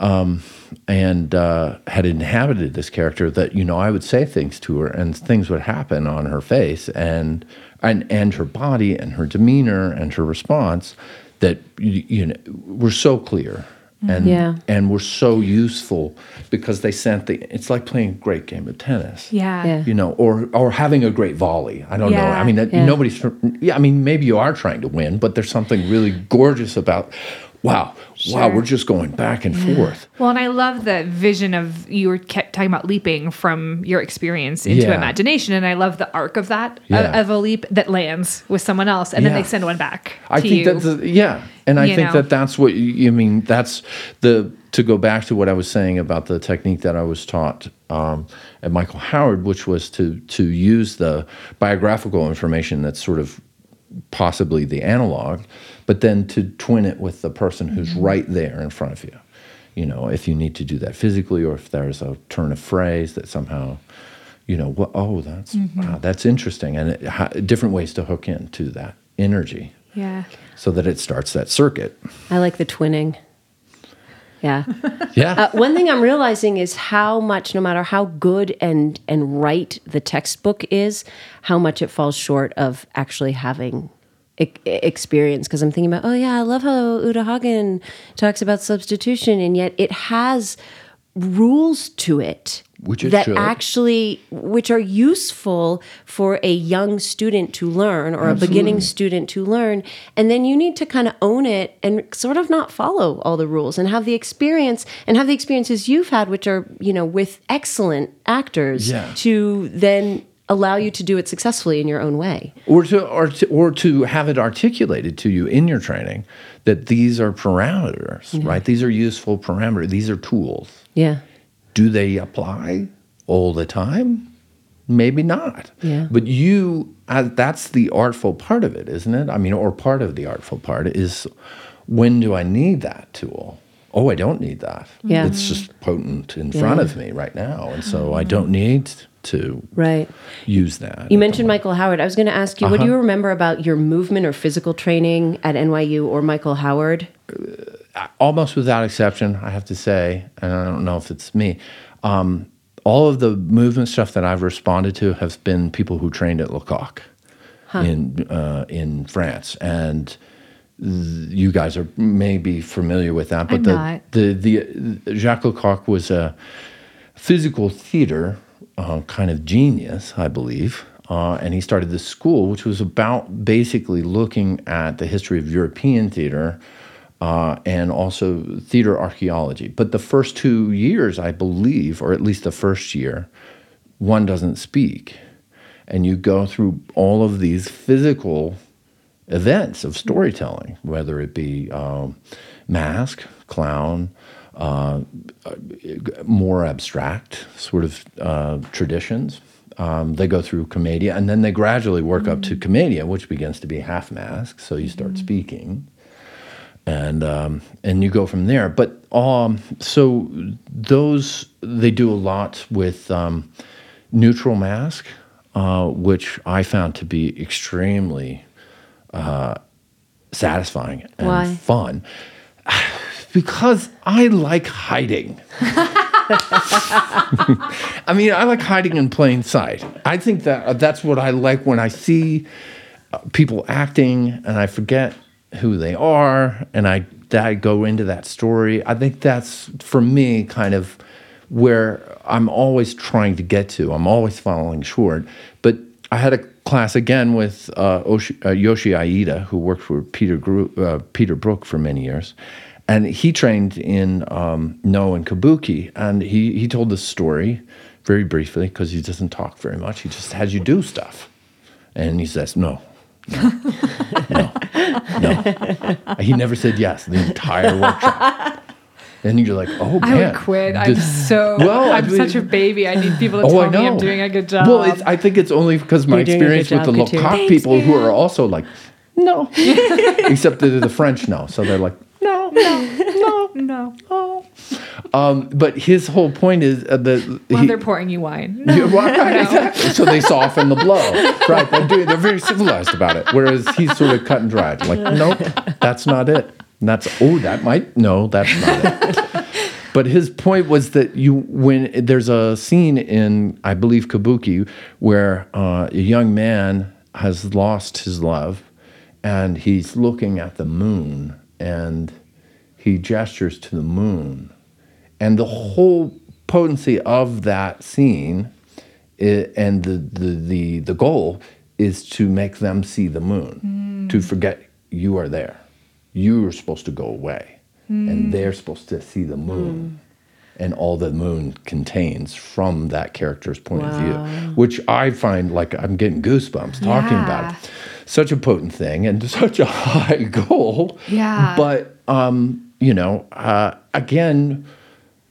H: Um, and uh, had inhabited this character that you know I would say things to her and things would happen on her face and and and her body and her demeanor and her response that you, you know were so clear mm-hmm. and
F: Yeah.
H: and were so useful because they sent the it's like playing a great game of tennis
G: Yeah.
F: Yeah.
H: you know, or or having a great volley. I don't know. I mean, that
F: Yeah.
H: nobody's. Yeah, I mean, maybe you are trying to win, but there's something really gorgeous about. Wow, wow, we're just going back and forth.
G: Well, and I love the vision of you were kept talking about leaping from your experience into
H: Yeah.
G: imagination, and I love the arc of that
H: Yeah.
G: of, of a leap that lands with someone else, and then they send one back
H: I think
G: you.
H: that's yeah, and I
G: You
H: think
G: know?
H: that that's what you, you mean. That's the to go back to what I was saying about the technique that I was taught um, at Michael Howard, which was to to use the biographical information that's sort of possibly the analog, but then to twin it with the person who's right there in front of you. You know, if you need to do that physically, or if there's a turn of phrase that somehow, you know, well, oh, that's wow, that's interesting, and it, ha, different ways to hook into that energy
G: Yeah.
H: so that it starts that circuit.
F: I like the twinning. Yeah.
H: Yeah.
F: Uh, one thing I'm realizing is how much, no matter how good and and right the textbook is, how much it falls short of actually having e- experience. Because I'm thinking about, oh yeah, I love how Uta Hagen talks about substitution, and yet it has rules to it
H: Which
F: that
H: should.
F: actually which are useful for a young student to learn or a beginning student to learn and then you need to kind of own it and sort of not follow all the rules and have the experience and have the experiences you've had which are you know with excellent actors
H: Yeah.
F: to then allow you to do it successfully in your own way
H: or to or to, or to have it articulated to you in your training that these are parameters, right? These are useful parameters. These are tools.
F: yeah
H: Do they apply all the time? Maybe not.
F: Yeah.
H: But you, uh, that's the artful part of it, isn't it? I mean, or part of the artful part is when do I need that tool? Oh, I don't need that.
F: Yeah.
H: It's just potent in front of me right now. And so I don't need to
F: right
H: use that.
F: You mentioned Michael Howard. I was going to ask you, what do you remember about your movement or physical training at NYU or Michael Howard?
H: almost without exception, I have to say, and I don't know if it's me, um, all of the movement stuff that I've responded to has been people who trained at Lecoq in uh, in France, and th- you guys are maybe familiar with that. But
G: I'm
H: the,
G: not.
H: the the Jacques Lecoq was a physical theater uh, kind of genius, I believe. Uh, and he started this school, which was about basically looking at the history of European theater uh, and also theater archaeology. But the first two years, I believe, or at least the first year, one doesn't speak. And you go through all of these physical events of storytelling, whether it be um, mask, clown, uh, more abstract sort of uh, traditions. Um, they go through commedia, and then they gradually work up to commedia, which begins to be half mask. So you start speaking, and um, and you go from there. But um, so those they do a lot with um, neutral mask, uh, which I found to be extremely uh, satisfying and
F: Why?
H: fun. Because I like hiding. I mean, I like hiding in plain sight. I think that uh, that's what I like when I see uh, people acting and I forget who they are and I, that I go into that story. I think that's for me kind of where I'm always trying to get to. I'm always falling short. But I had a class again with uh, uh, Yoshi Oida, who worked for Peter uh, Peter Brook for many years, and he trained in um, Noh and Kabuki, and he he told this story very briefly because he doesn't talk very much. He just has you do stuff, and he says no. No, no, no. He never said yes the entire workshop. And you're like, oh man,
G: I
H: man,
G: would quit. I'm so.
H: Well, I
G: I'm
H: mean-
G: such a baby. I need people to
H: Oh,
G: tell
H: I know.
G: me I'm doing a good job.
H: Well, it's, I think it's only because my
F: You're doing a good
H: experience with the
F: job, Couture.
H: Lecoq
F: Thanks,
H: people who are also like, no, except that the French know, so they're like, no, no, no,
G: no.
H: Um, but his whole point is uh, that
G: Well,
H: he-
G: they're pouring you wine.
H: Yeah, right, right, exactly. So they soften the blow. Right. They're, doing, they're very civilized about it. Whereas he's sort of cut and dried. Like, nope, that's not it. And that's, oh, that might, no, that's not it. But his point was that you, when there's a scene in, I believe, Kabuki, where uh, a young man has lost his love and he's looking at the moon and he gestures to the moon. And the whole potency of that scene and the, the, the, the goal is to make them see the moon to hmm. forget you are there. You are supposed to go away and hmm. they're supposed to see the moon hmm. and all the moon contains from that character's point of view which i find like i'm getting goosebumps talking about. It such a potent thing and such a high goal
G: Yeah.
H: but um, you know, uh, again,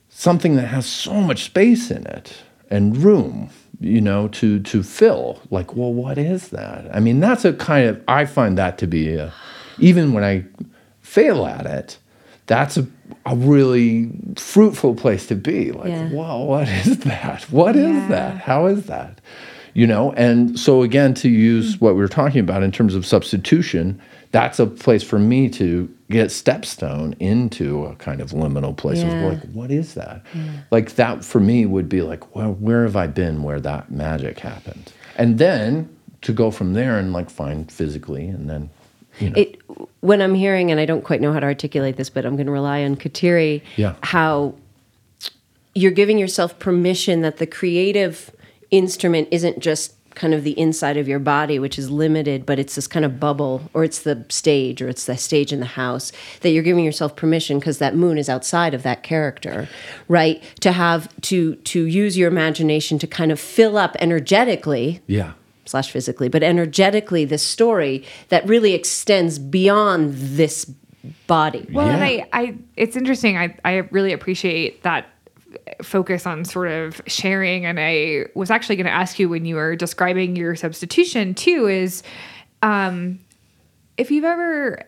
H: something that has so much space in it and room you know, to to fill. Like, well, what is that? I mean, that's a kind of I find that to be a, even when I fail at it, that's a, a really fruitful place to be. Like,
I: Yeah.
H: wow, what is that? What is
G: Yeah.
H: that? How is that? You know, and so again, to use what we were talking about in terms of substitution, that's a place for me to get stepstone into a kind of liminal place
I: Yeah.
H: of like, what is that? Like that for me would be like, well, where have I been where that magic happened? And then to go from there and like find physically and then, you know,
I: it when I'm hearing, and I don't quite know how to articulate this, but I'm going to rely on Kateri.
H: Yeah.
I: How you're giving yourself permission that the creative instrument isn't just kind of the inside of your body, which is limited, but it's this kind of bubble, or it's the stage, or it's the stage in the house, that you're giving yourself permission because that moon is outside of that character, right? To have to to use your imagination to kind of fill up energetically
H: yeah.
I: slash physically, but energetically this story that really extends beyond this body.
G: Well, and I, I, it's interesting. I, I really appreciate that focus on sort of sharing. And I was actually going to ask you when you were describing your substitution too, is um, if you've ever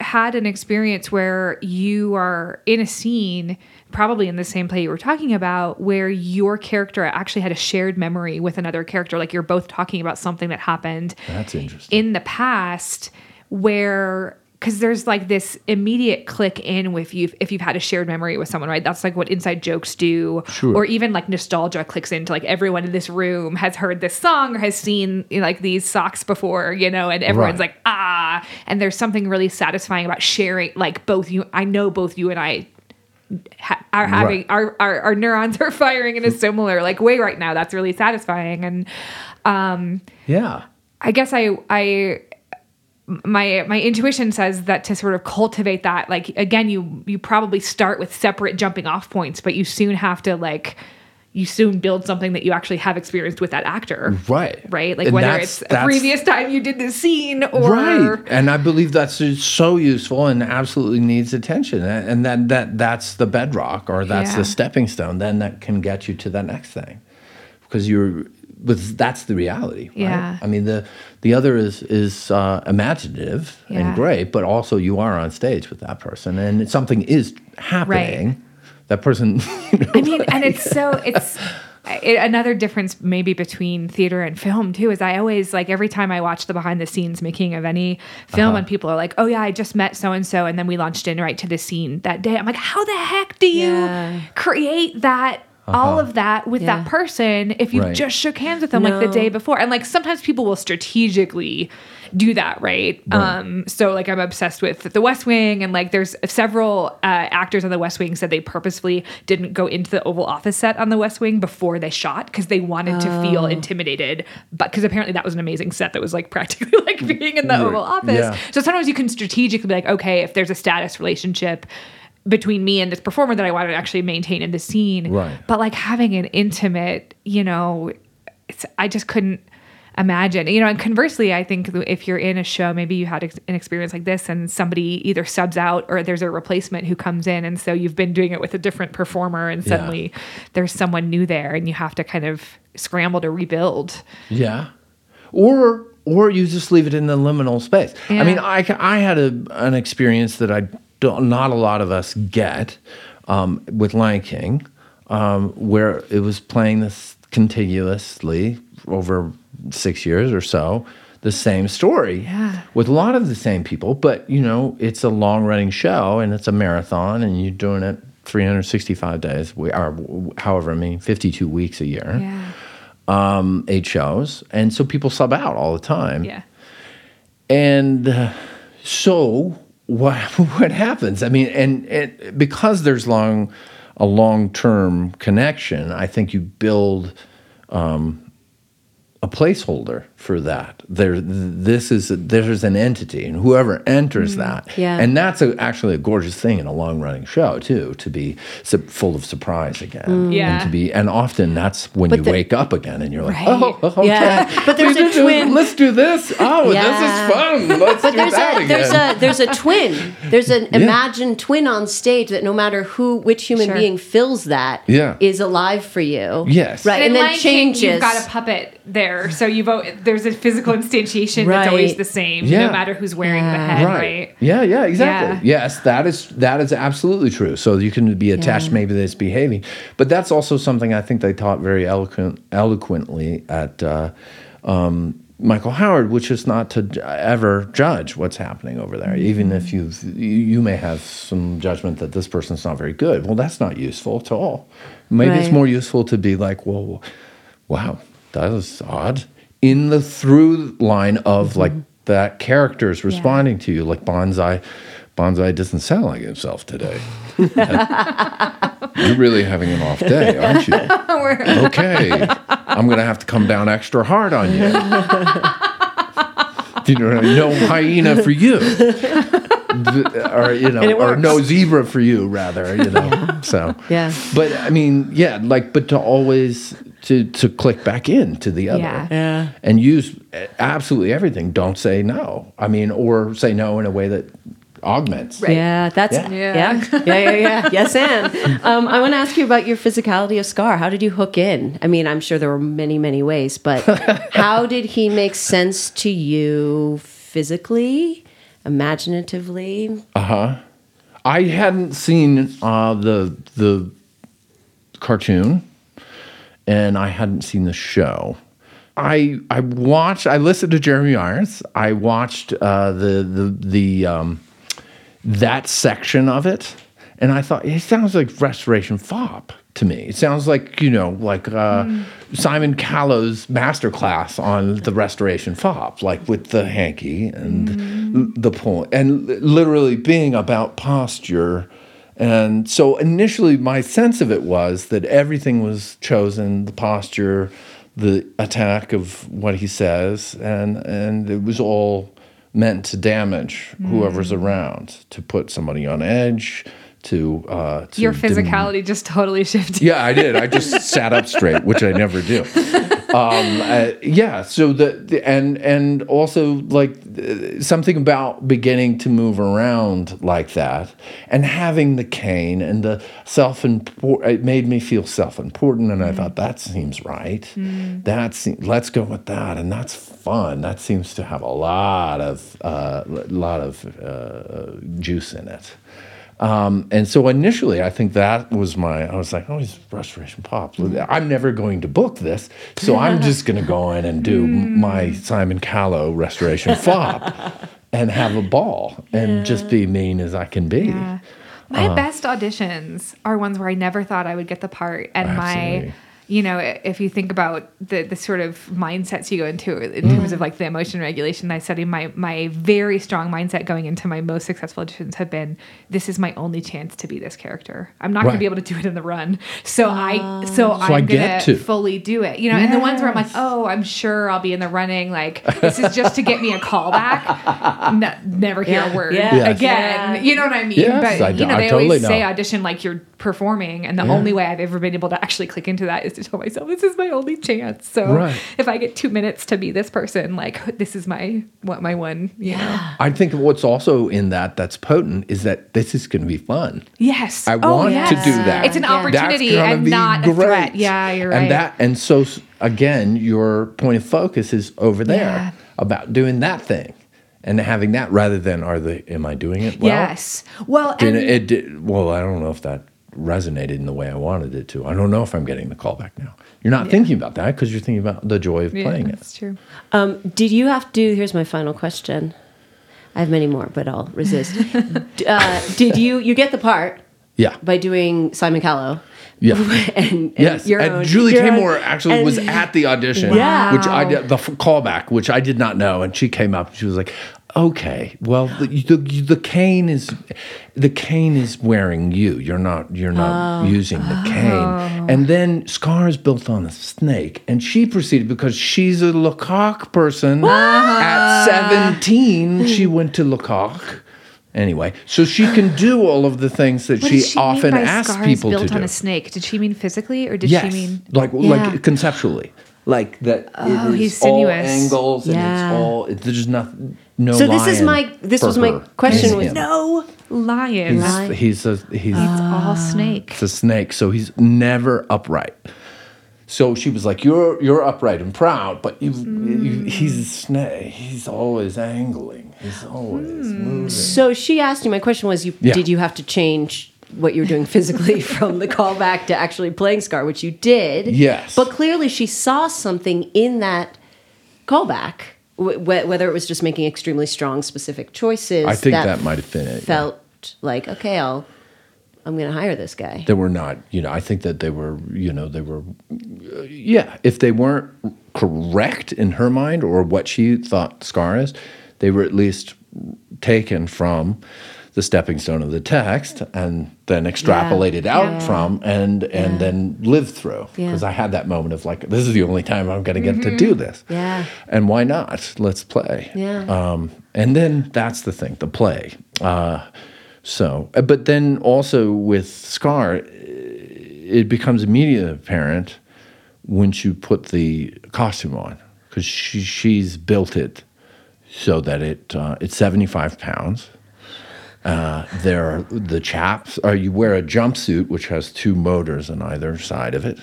G: had an experience where you are in a scene, probably in the same play you were talking about, where your character actually had a shared memory with another character, like you're both talking about something that happened
H: That's interesting.
G: in the past where because there's like this immediate click in with you if you've had a shared memory with someone right that's like what inside jokes do
H: Sure.
G: or even like nostalgia clicks into like everyone in this room has heard this song or has seen you know, like these socks before you know and everyone's
H: Right.
G: like ah and there's something really satisfying about sharing like both you i know both you and i ha- are having
H: Right.
G: our, our our neurons are firing in a similar like way right now that's really satisfying and um
H: Yeah.
G: I guess I I my my intuition says that to sort of cultivate that like again you you probably start with separate jumping off points but you soon have to like you soon build something that you actually have experienced with that actor.
H: Right.
G: right? Like
H: And
G: whether it's a previous time you did this scene or
H: right. And i believe that's so useful and absolutely needs attention. And and that that that's the bedrock or that's
G: Yeah.
H: the stepping stone then that can get you to that next thing. Because you're but that's the reality right?
G: Yeah.
H: i mean the the other is is uh, imaginative
G: Yeah.
H: and great but also you are on stage with that person and something is happening that person you know,
G: I mean, and it's so it's it, another difference maybe between theater and film too is I always like every time I watch the behind the scenes making of any film
H: Uh-huh.
G: and people are like, oh yeah, I just met so and so and then we launched in right to the scene that day. I'm like, how the heck do you
I: Yeah.
G: create that? All of that with
I: Yeah.
G: that person if you
H: Uh-huh. Right.
G: just shook hands with them like the day before. And like sometimes people will strategically do that, right? Um, so like I'm obsessed with The West Wing, and like there's several uh, actors on The West Wing said they purposefully didn't go into the Oval Office set on The West Wing before they shot because they wanted to feel intimidated, but because apparently that was an amazing set that was like practically like being in the Oval Office.
H: Yeah.
G: So sometimes you can strategically be like, okay, if there's a status relationship between me and this performer that I want to actually maintain in the scene,
H: Right.
G: but like having an intimate, you know, it's I just couldn't imagine. You know, and conversely, I think if you're in a show, maybe you had ex- an experience like this, and somebody either subs out or there's a replacement who comes in, and so you've been doing it with a different performer, and
H: Yeah.
G: suddenly there's someone new there, and you have to kind of scramble to rebuild.
H: Yeah. Or or you just leave it in the liminal space.
G: Yeah.
H: I mean, I, I had a, an experience that I not a lot of us get um, with Lion King, um, where it was playing this contiguously over six years or so, the same story
G: Yeah.
H: with a lot of the same people. But you know, it's a long running show and it's a marathon, and you're doing it 365 days, we are however, I mean, 52 weeks a year
G: Yeah.
H: um, eight shows, and so people sub out all the time.
G: Yeah.
H: And uh, so what what happens? I mean, and, and because there's long a long term connection, I think you build um, a placeholder for that. There, this is there's an entity, and whoever enters mm-hmm. that,
I: Yeah.
H: and that's a, actually a gorgeous thing in a long running show too, to be su- full of surprise again, mm.
G: Yeah.
H: and to be, and often that's when you
I: the-
H: wake up again, and you're like,
G: Right.
H: oh, okay,
I: Yeah. But there's a
H: did do-
I: twin-
H: Let's do this. Oh,
I: Yeah.
H: this is fun. Let's
I: But
H: do
I: there's
H: that
I: a
H: again.
I: there's a there's a twin. There's an imagined twin on stage that no matter who which human
G: Sure.
I: being fills that
H: Yeah.
I: is alive for you.
H: Yes.
I: Right.
G: And,
I: And,
G: in
I: then
G: Lion King,
I: changes.
G: you've got a puppet there, so you vote. There's a physical instantiation that's always the same,
H: Yeah.
G: no matter who's wearing the head, right?
H: Yeah, yeah, exactly.
G: Yeah.
H: Yes, that is that is absolutely true. So you can be attached maybe to this behaving, but that's also something I think they taught very eloquent, eloquently at uh, um, Michael Howard, which is not to ever judge what's happening over there, even if you you may have some judgment that this person's not very good. Well, that's not useful at all. Maybe it's more useful to be like, well, wow, that is odd. In the through line of like that character is responding to you, like Banzai. Banzai doesn't sound like himself today. You're really having an off day, aren't you? okay, I'm gonna have to come down extra hard on you. you know, no hyena for you, or you know, or no zebra for you, rather. You know, so
I: Yeah.
H: But I mean, yeah, like, but to always to to click back in to the other,
G: Yeah.
I: Yeah.
H: and use absolutely everything. Don't say no. I mean, or say no in a way that augments.
I: Yeah, that's
H: Yeah.
I: yeah, yeah, yeah, yeah. yeah. yes, and um, I want to ask you about your physicality of Scar. How did you hook in? I mean, I'm sure there were many, many ways, but how did he make sense to you physically, imaginatively? Uh huh.
H: I hadn't seen uh, the the cartoon, and I hadn't seen the show. I I watched. I listened to Jeremy Irons. I watched uh, the the the um, that section of it, and I thought it sounds like Restoration Fop to me. It sounds like you know, like uh, Simon Callow's masterclass on the Restoration Fop, like with the hanky and l- the point, and literally being about posture. And so initially, my sense of it was that everything was chosen the posture, the attack of what he says, and, and it was all meant to damage whoever's around, to put somebody on edge, to. Uh, to
G: Your physicality just totally shifted.
H: yeah, I did. I just sat up straight, which I never do. Um, uh, yeah. So the, the and and also like uh, something about beginning to move around like that, and having the cane and the self important. It made me feel self important, and I thought that seems right. That se- let's go with that, and that's fun. That seems to have a lot of uh, lot of uh, juice in it. Um, and so initially, I think that was my. I was like, "Oh, he's Restoration Fop. Hmm. I'm never going to book this, so I'm just going to go in and do hmm. my Simon Callow Restoration Fop, and have a ball and just be mean as I can be."
G: Yeah. My uh, best auditions are ones where I never thought I would get the part, and
H: Absolutely.
G: my, you know, if you think about the the sort of mindsets you go into in terms mm-hmm. of like the emotion regulation I study, my my very strong mindset going into my most successful auditions have been this is my only chance to be this character. I'm not gonna be able to do it in the run, so I ah. so,
H: I
G: I'm
H: get
G: gonna
H: to.
G: fully do it. You know, and the ones where I'm like, oh, I'm sure I'll be in the running. Like this is just to get me a callback. Ne- never hear
I: Yeah.
G: a word
I: Yeah.
H: Yes.
G: again.
I: Yeah.
G: You know what I mean?
H: Yes,
G: but
H: I
G: you know,
H: I
G: they
H: totally
G: always say audition like you're performing, and the only way I've ever been able to actually click into that is to tell myself this is my only chance. So
H: Right.
G: if I get two minutes to be this person, like this is my what my one. You know.
H: I think what's also in that that's potent is that this is going to be fun.
G: Yes.
H: I
G: Oh,
H: want
G: yes.
H: to do that.
G: It's an
I: Yeah.
G: opportunity
H: That's gonna
G: and
H: be
G: not a threat. Yeah, you're right.
H: And that and so again, your point of focus is over there
G: Yeah.
H: about doing that thing and having that rather than are they am I doing it well?
G: yes. Well,
H: Did
G: and
H: it, it did, well, I don't know if that resonated in the way I wanted it to. I don't know if I'm getting the call back now. You're not thinking about that because you're thinking about the joy of
G: yeah,
H: playing it.
G: that's true.
I: Um, did you have to? Here's my final question. I have many more, but I'll resist. Uh, did you? You get the part
H: Yeah.
I: by doing Simon Callow.
H: Yeah.
I: and, and
H: Yes,
I: your
H: and
I: own-
H: Julie
I: your own-
H: Taymor actually
I: and-
H: was at the audition,
I: Wow.
H: which I did the f- callback, which I did not know, and she came up and she was like, okay, well, the, the, the cane is the cane is wearing you. You're not you're not oh. using the cane. Oh. And then Scar is built on a snake, and she proceeded because she's a Lecoq person. At seventeen, she went to Lecoq. Anyway, so she can do all of the things that she,
G: she
H: often asks people
G: built
H: to
G: on
H: do.
G: a snake? Did she mean physically, or did
H: yes,
G: she mean?
H: like
I: Yeah.
H: like conceptually, like that.
G: Oh, he's
H: all
G: sinuous.
H: angles, and
I: Yeah.
H: it's all. It, there's nothing. No.
I: So this is my- this was my
H: her.
I: question was-
H: him.
G: No lion.
H: He's, he's a he's
G: It's all snake.
H: it's a snake, so he's never upright. So she was like, "You're you're upright and proud, but you, you mm. he's a snake. He's always angling. He's always mm. moving."
I: So she asked you. My question was, you
H: Yeah.
I: did you have to change what you're doing physically from the callback to actually playing Scar, which you did.
H: Yes.
I: But clearly, she saw something in that callback, wh- whether it was just making extremely strong, specific choices.
H: I think that might have been it, yeah.
I: Felt like okay, I'll. I'm going to hire this guy.
H: They were not, you know, I think that they were, you know, they were, uh, yeah, if they weren't correct in her mind or what she thought Scar is, they were at least taken from the stepping stone of the text and then extrapolated out
I: Yeah.
H: from and and then lived through
I: Yeah.
H: because I had that moment of like this is the only time I'm going to get to do this.
I: Yeah.
H: And why not? Let's play.
I: Yeah.
H: Um, and then that's the thing, the play. Uh, so, uh, but then also with Scar, it becomes immediately apparent once you put the costume on because she, she's built it so that it uh, it's 75 pounds. Uh, there are the chaps, or you wear a jumpsuit which has two motors on either side of it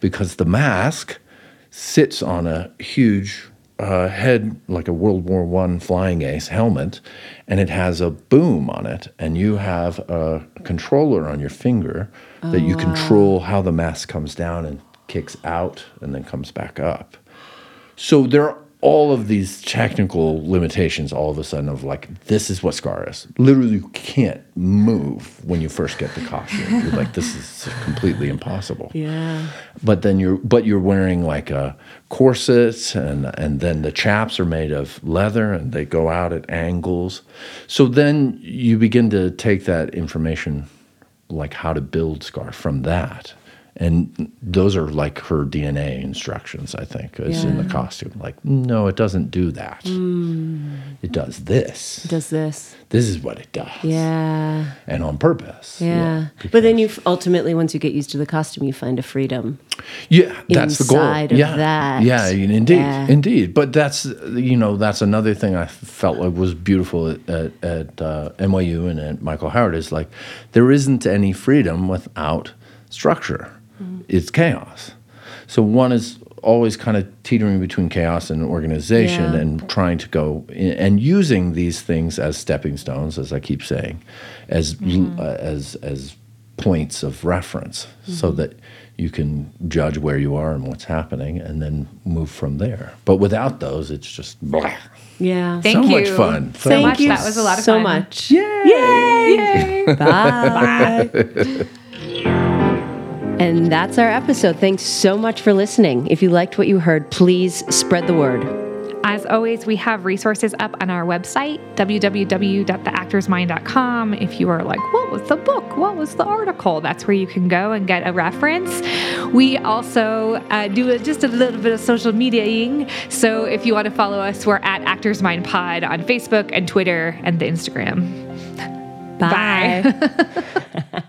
H: because the mask sits on a huge uh, head, like a World War One flying ace helmet, and it has a boom on it, and you have a controller on your finger that you control how the mask comes down and kicks out and then comes back up. So there are all of these technical limitations all of a sudden of like this is what Scar is. Literally you can't move when you first get the costume. You're like this is completely impossible.
I: Yeah.
H: But then you're but you're wearing like a corset and and then the chaps are made of leather and they go out at angles. So then you begin to take that information like how to build Scar from that. And those are like her DNA instructions, I think, is in the costume. Like, no, it doesn't do that. It does this.
I: It Does this?
H: This is what it does.
I: Yeah.
H: And on purpose.
I: Yeah. But then you ultimately, once you get used to the costume, you find a freedom.
H: Yeah, that's the goal. yeah,
I: that.
H: yeah, indeed,
I: Yeah.
H: indeed. But that's you know that's another thing I felt like was beautiful at, at, at uh, NYU and at Michael Howard is like there isn't any freedom without structure. It's chaos. So one is always kind of teetering between chaos and organization
I: Yeah.
H: and trying to go in, and using these things as stepping stones, as I keep saying, as
I: Mm-hmm.
H: uh, as as points of reference, so
I: Mm-hmm.
H: that you can judge where you are and what's happening, and then move from there. But without those, it's just blah.
I: Yeah.
G: Thank
H: So
G: you
H: much fun.
G: So
H: Thank
G: much.
H: you
G: That was a lot of fun.
I: so
G: fun.
I: much.
G: Yay!
I: Bye. and that's our episode. Thanks so much for listening. If you liked what you heard, please spread the word.
G: As always, we have resources up on our website, www.theactorsmind.com. If you are like, what was the book? What was the article? That's where you can go and get a reference. We also uh, do a, just a little bit of social mediaing. So if you want to follow us, we're at Actors Mind Pod on Facebook and Twitter and the Instagram.
I: Bye.